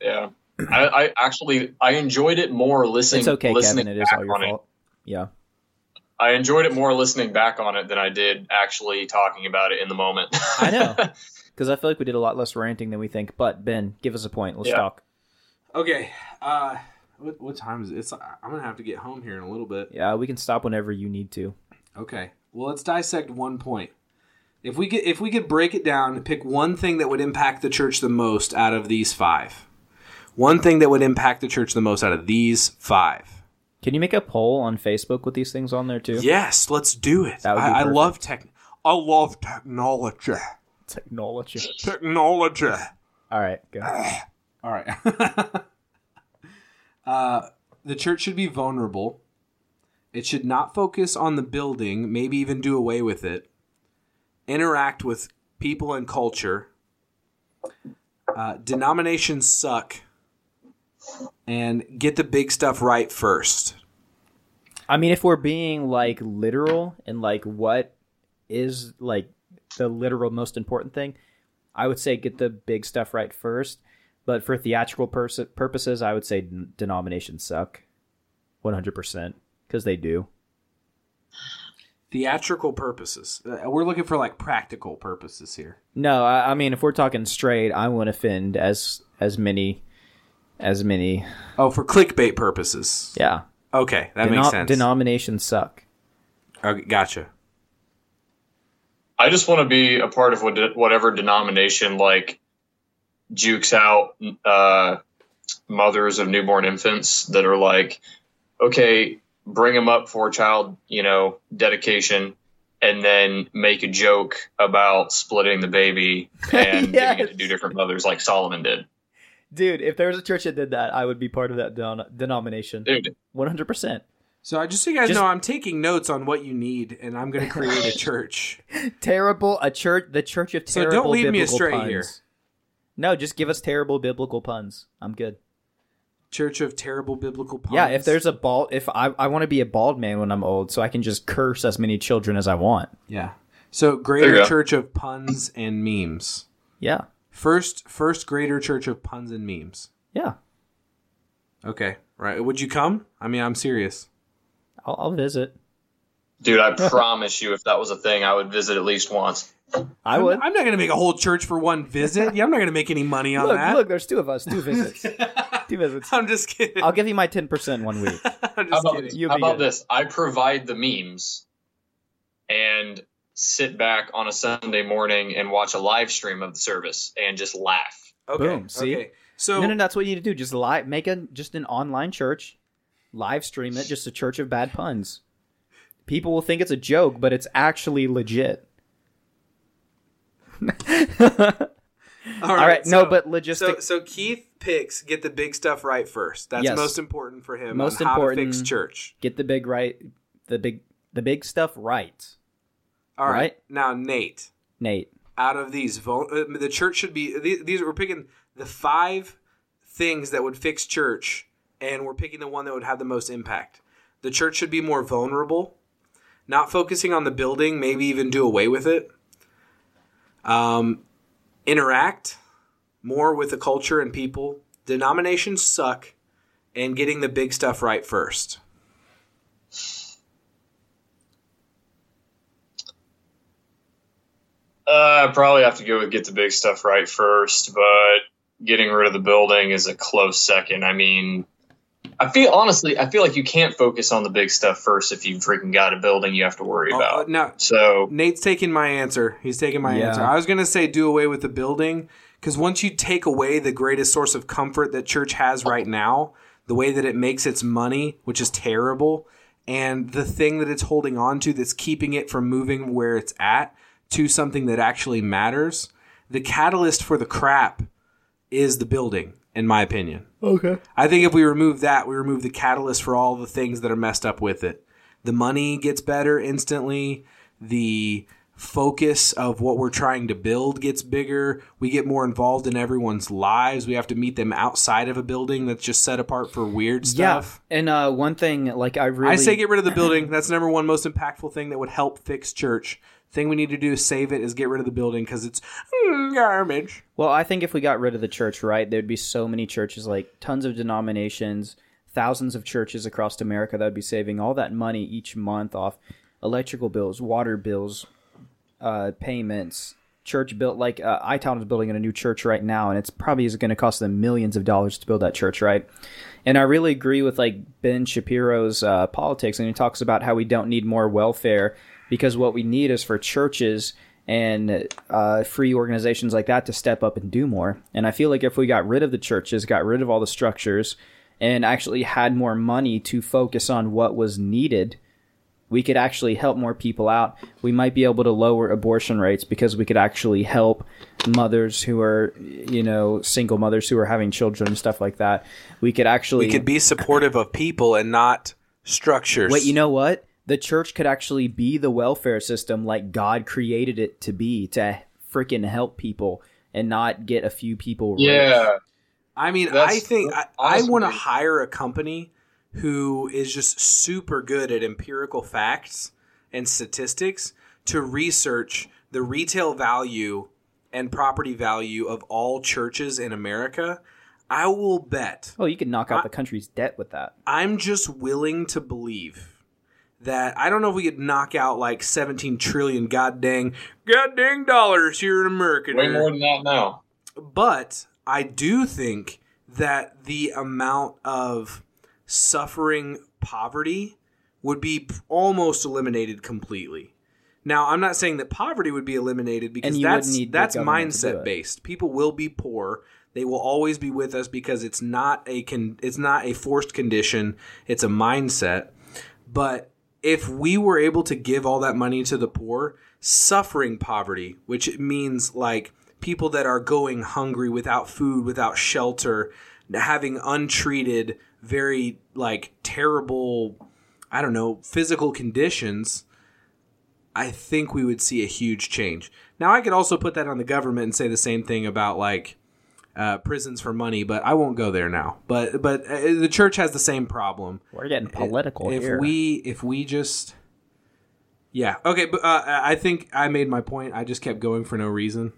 Yeah. I, I actually I enjoyed it more listening. it's okay, listening Kevin. It is back all your on fault. Yeah. I enjoyed it more listening back on it than I did actually talking about it in the moment. I know. <laughs> Because I feel like we did a lot less ranting than we think. But Ben, give us a point. Let's Yeah. talk. Okay. Uh, what, what time is it? It's, I'm gonna have to get home here in a little bit. Yeah, we can stop whenever you need to. Okay. Well, let's dissect one point. If we could, if we could break it down and pick one thing that would impact the church the most out of these five, One thing that would impact the church the most out of these five. Can you make a poll on Facebook with these things on there too? Yes, let's do it. That would be I, I love tech. I love technology. Technology. Technology. All right, go. <sighs> All right. <laughs> uh, the church should be vulnerable. It should not focus on the building, maybe even do away with it. Interact with people and culture. Uh, denominations suck. And get the big stuff right first. I mean, if we're being like literal and like what is like the literal most important thing, I would say get the big stuff right first. But for theatrical pers- purposes, I would say denominations suck, one hundred percent, because they do. Theatrical purposes. Uh, we're looking for like practical purposes here. No, I, I mean, if we're talking straight, I won't offend as as many as many. Oh, for clickbait purposes. Yeah, Okay, that Deno- makes sense. Denominations suck. okay, gotcha. I just want to be a part of what, whatever denomination like jukes out uh, mothers of newborn infants that are like, okay, bring them up for child, you know, dedication, and then make a joke about splitting the baby <laughs> and giving it to Yes. two different mothers, like Solomon did. Dude, if there was a church that did that, I would be part of that den- denomination. Dude, One hundred percent. So I just so you guys Just- know, I'm taking notes on what you need, and I'm going to create a church. <laughs> Terrible. A church. The church of So terrible. don't lead me biblical astray puns. here. No, just give us terrible biblical puns. I'm good. Church of terrible biblical puns. Yeah, if there's a bald, if I I want to be a bald man when I'm old, so I can just curse as many children as I want. yeah. So greater church of puns and memes. Yeah, First, first greater church of puns and memes. yeah. Okay, right. Would you come? I mean, I'm serious. I'll, I'll visit. dude, I <laughs> promise you, if that was a thing, I would visit at least once. I I'm- would. I'm not going to make a whole church for one visit. Yeah, I'm not going to make any money on look, that. look. There's two of us. Two visits. <laughs> two visits. I'm just kidding. I'll give you my ten percent one week. <laughs> I'm How about, kidding. How about this? I provide the memes and sit back on a Sunday morning and watch a live stream of the service and just laugh. Okay. Boom, see? Okay. So no, no, that's what you need to do. Just live, make a just an online church, live stream it. Just a church of bad puns. People will think it's a joke, but it's actually legit. <laughs> all All right, no, so- but So, so Keith picks get the big stuff right first. That's Yes. most important for him. Most to fix church. get the big right, the big, the big stuff right. All right. Right. Now, Nate, Nate, out of these, uh, the church should be these, these. We're picking the five things that would fix church, and we're picking the one that would have the most impact. The church should be more vulnerable, not focusing on the building. Maybe even do away with it. Um, interact more with the culture and people. Denominations suck, and getting the big stuff right first. Uh, I probably have to go with get the big stuff right first, but getting rid of the building is a close second. I mean, I feel honestly, I feel like you can't focus on the big stuff first if you've freaking got a building you have to worry Oh, about. Uh, no, So Nate's taking my answer. He's taking my Yeah. answer. I was going to say do away with the building because once you take away the greatest source of comfort that church has right now, the way that it makes its money, which is terrible, and the thing that it's holding on to that's keeping it from moving where it's at to something that actually matters, the catalyst for the crap is the building, in my opinion. okay. I think if we remove that, we remove the catalyst for all the things that are messed up with it. The money gets better instantly. The focus of what we're trying to build gets bigger. We get more involved in everyone's lives. We have to meet them outside of a building that's just set apart for weird stuff. Yeah, and uh, one thing, like I really, I say get rid of the building. That's number one most impactful thing that would help fix church. Thing we need to do is save it is get rid of the building because it's mm, garbage. Well, I think if we got rid of the church, right, there'd be so many churches, like tons of denominations, thousands of churches across America that would be saving all that money each month off electrical bills, water bills, uh, payments, church built. Like uh, iTown is building a new church right now, and it's probably is going to cost them millions of dollars to build that church, right? And I really agree with like Ben Shapiro's uh, politics, and he talks about how we don't need more welfare because what we need is for churches and uh, free organizations like that to step up and do more. And I feel like if we got rid of the churches, got rid of all the structures, and actually had more money to focus on what was needed, we could actually help more people out. We might be able to lower abortion rates because we could actually help mothers who are, you know, single mothers who are having children and stuff like that. We could actually We could be supportive of people and not structures. Wait, you know what? The church could actually be the welfare system like God created it to be to freaking help people and not get a few people rich. Yeah, I mean, That's- I think I, I want to hire a company who is just super good at empirical facts and statistics to research the retail value and property value of all churches in America. I will bet Oh, you could knock out I- the country's debt with that. I'm just willing to believe that I don't know if we could knock out like 17 trillion god dang god dang dollars here in America. way more than that now. But I do think that the amount of suffering poverty would be almost eliminated completely. Now, I'm not saying that poverty would be eliminated because that's need that's government to do mindset based. People will be poor. They will always be with us because it's not a con- it's not a forced condition. It's a mindset. But if we were able to give all that money to the poor, suffering poverty, which means like people that are going hungry without food, without shelter, having untreated, very like terrible, I don't know, physical conditions, I think we would see a huge change. Now, I could also put that on the government and say the same thing about like uh, prisons for money, but I won't go there now. But but uh, the church has the same problem We're getting political if here. we if we just yeah okay but uh, i think i made my point i just kept going for no reason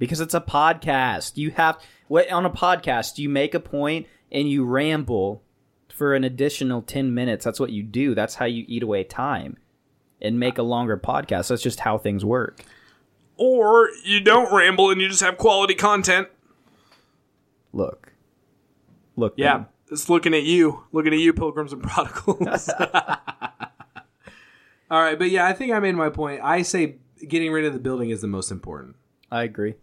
because it's a podcast. You have what on a podcast you make a point and you ramble for an additional 10 minutes. That's what you do. That's how you eat away time and make a longer podcast. That's just how things work. Or you don't ramble and you just have quality content Look. Look. yeah man. it's looking at you looking at you pilgrims and prodigals <laughs> <laughs> all right but yeah i think i made my point i say getting rid of the building is the most important I agree.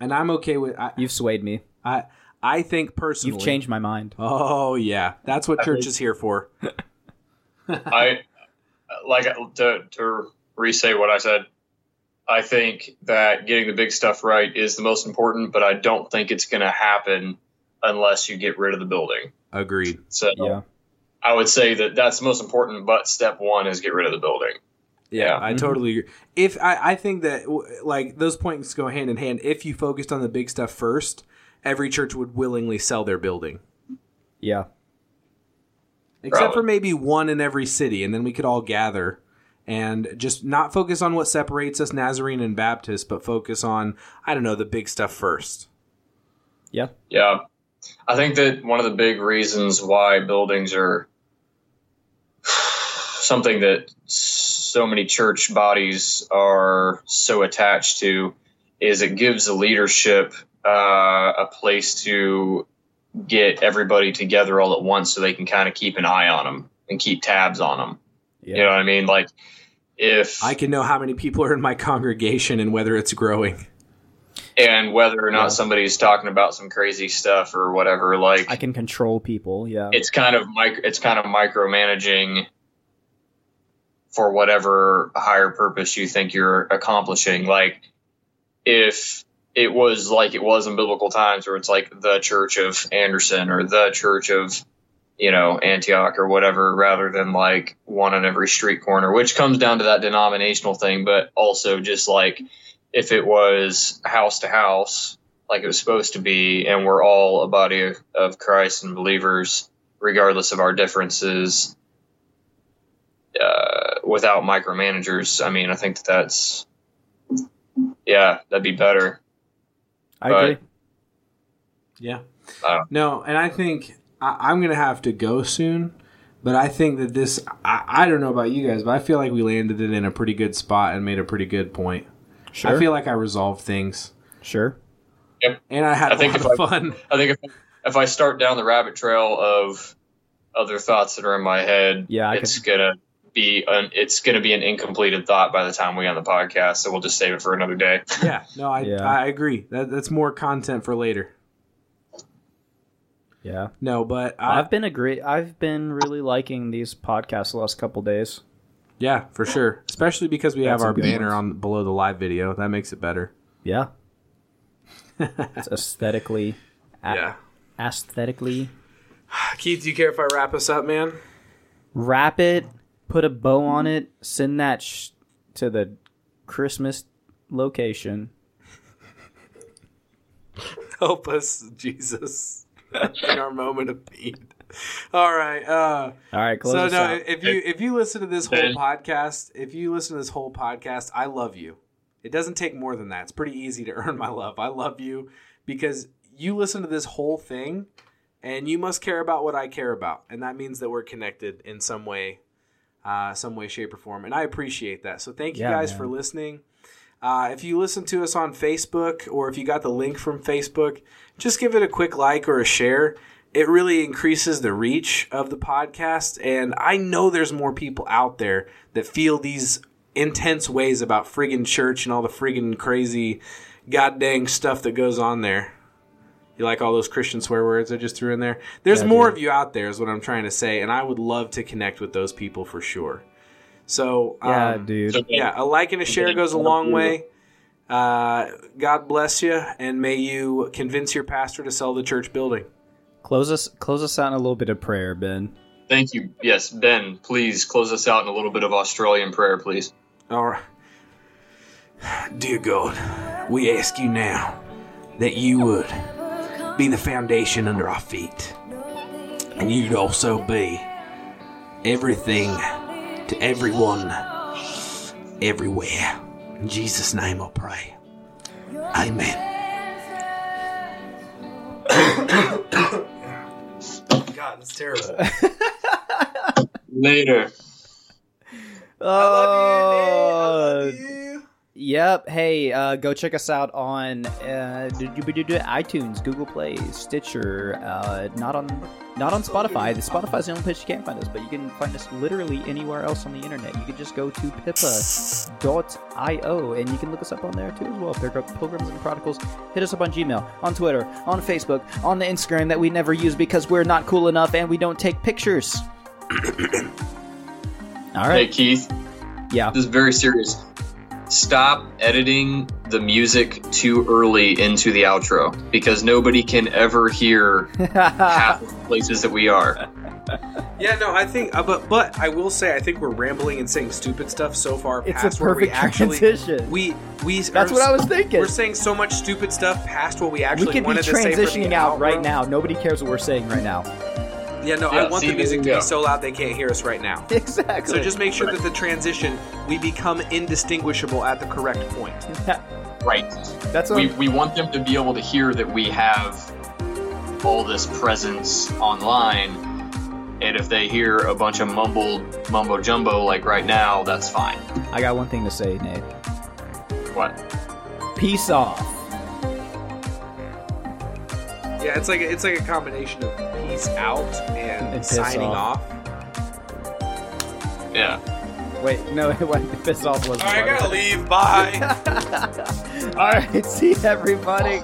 and i'm okay with i You've swayed me. i, I think personally You've changed my mind. oh yeah that's what church is here for <laughs> I like to to re-say what I said. I think that getting the big stuff right is the most important, but I don't think it's going to happen unless you get rid of the building. agreed So Yeah. I would say that that's the most important, but step one is get rid of the building. Yeah, Yeah. I mm-hmm. totally agree. If I, I think that like those points go hand in hand. If you focused on the big stuff first, every church would willingly sell their building, Yeah. except Probably. for maybe one in every city, and then we could all gather and just not focus on what separates us Nazarene and Baptist, but focus on I don't know the big stuff first. Yeah. Yeah. I think that one of the big reasons why buildings are <sighs> something that so many church bodies are so attached to is it gives the leadership uh, a place to get everybody together all at once so they can kind of keep an eye on them and keep tabs on them. Yeah. You know what I mean? Like if I can know how many people are in my congregation and whether it's growing. and whether or not Yeah. somebody's talking about some crazy stuff or whatever, like I can control people. Yeah. it's kind of mic- it's kind of micromanaging for whatever higher purpose you think you're accomplishing like if it was like it was in biblical times where it's like the church of anderson or the church of you know antioch or whatever rather than like one on every street corner which comes down to that denominational thing but also just like if it was house to house like it was supposed to be and we're all a body of, of christ and believers regardless of our differences uh, without micromanagers i mean i think that that's yeah that'd be better I but- agree. Yeah. Uh, no, and I think I, I'm going to have to go soon. But I think that this, I, I don't know about you guys, but I feel like we landed it in a pretty good spot and made a pretty good point. Sure. I feel like I resolved things. sure. And I had I a think lot if of fun. i think if, if i start down the rabbit trail of other thoughts that are in my head Yeah, I it's gonna be an, it's going to be an incompleted thought by the time we on the podcast. So we'll just save it for another day. Yeah, no, I Yeah. I agree. That, that's more content for later. Yeah. No, but I, I've been agree. I've been really liking these podcasts the last couple days. yeah, for sure. Especially because we have our banner ones. on below the live video. That makes it better. Yeah. <laughs> it's aesthetically, a- aesthetically. <sighs> Keith, do you care if I wrap us up, man? Wrap it, put a bow on it, send that sh- to the Christmas location. <laughs> Help us, Jesus, in our moment of need. All right. Uh, All right, close so no, out. if you if you listen to this whole podcast, if you listen to this whole podcast, I love you. It doesn't take more than that. It's pretty easy to <laughs> earn my love. I love you because you listen to this whole thing, and you must care about what I care about, and that means that we're connected in some way, uh, some way, shape, or form. And I appreciate that. So thank you Yeah, guys man. for listening. Uh, if you listen to us on Facebook or if you got the link from Facebook, just give it a quick like or a share. It really increases the reach of the podcast. And I know there's more people out there that feel these intense ways about friggin' church and all the friggin' crazy goddamn stuff that goes on there. You like all those Christian swear words I just threw in there? There's Yeah, more of you out there, is what I'm trying to say. And I would love to connect with those people for sure. So, yeah, um, dude. Yeah, a like and a share goes a long way. Uh, God bless you, and may you convince your pastor to sell the church building. Close us. Close us out in a little bit of prayer, Ben. Thank you. Yes, Ben, please close us out in a little bit of Australian prayer, please. All right. Dear God, we ask you now that you would be the foundation under our feet, and you'd also be everything to everyone, everywhere. In Jesus' name I pray. Amen. God, that's terrible. <laughs> Later. Oh, Yep. Hey, uh, go check us out on uh, iTunes, Google Play, Stitcher. Uh, not on not on Spotify. The Spotify's the only place you can't find us, but you can find us literally anywhere else on the internet. You can just go to pippa.io and you can look us up on there too as well. Pilgrims and Prodigals. Hit us up on Gmail, on Twitter, on Facebook, on the Instagram that we never use because we're not cool enough and we don't take pictures. <coughs> All right. Hey. Keith, Yeah. this is very serious. Stop editing the music too early into the outro because nobody can ever hear <laughs> half of the places that we are. Yeah, no, I think, uh, but but I will say, I think we're rambling and saying stupid stuff so far It's past a where we perfect actually transition. we we. That's what I was thinking. We're saying so much stupid stuff past what we actually we could be wanted to say transitioning out right now. Nobody cares what we're saying right now. Yeah, no, Yeah, I want see, the music to be so loud they can't hear us right now. <laughs> Exactly. So just make sure that the transition we become indistinguishable at the correct point. Right. That's We, we want them to be able to hear that we have all this presence online. And if they hear a bunch of mumbled mumbo jumbo like right now, that's fine. I got one thing to say, Nate. What? Peace off. Yeah, it's like it's like a combination of peace out and, And signing off. off. Yeah. Wait, no, <laughs> what piss off wasn't. I part of gotta leave. Bye. <laughs> All right, <laughs> see everybody.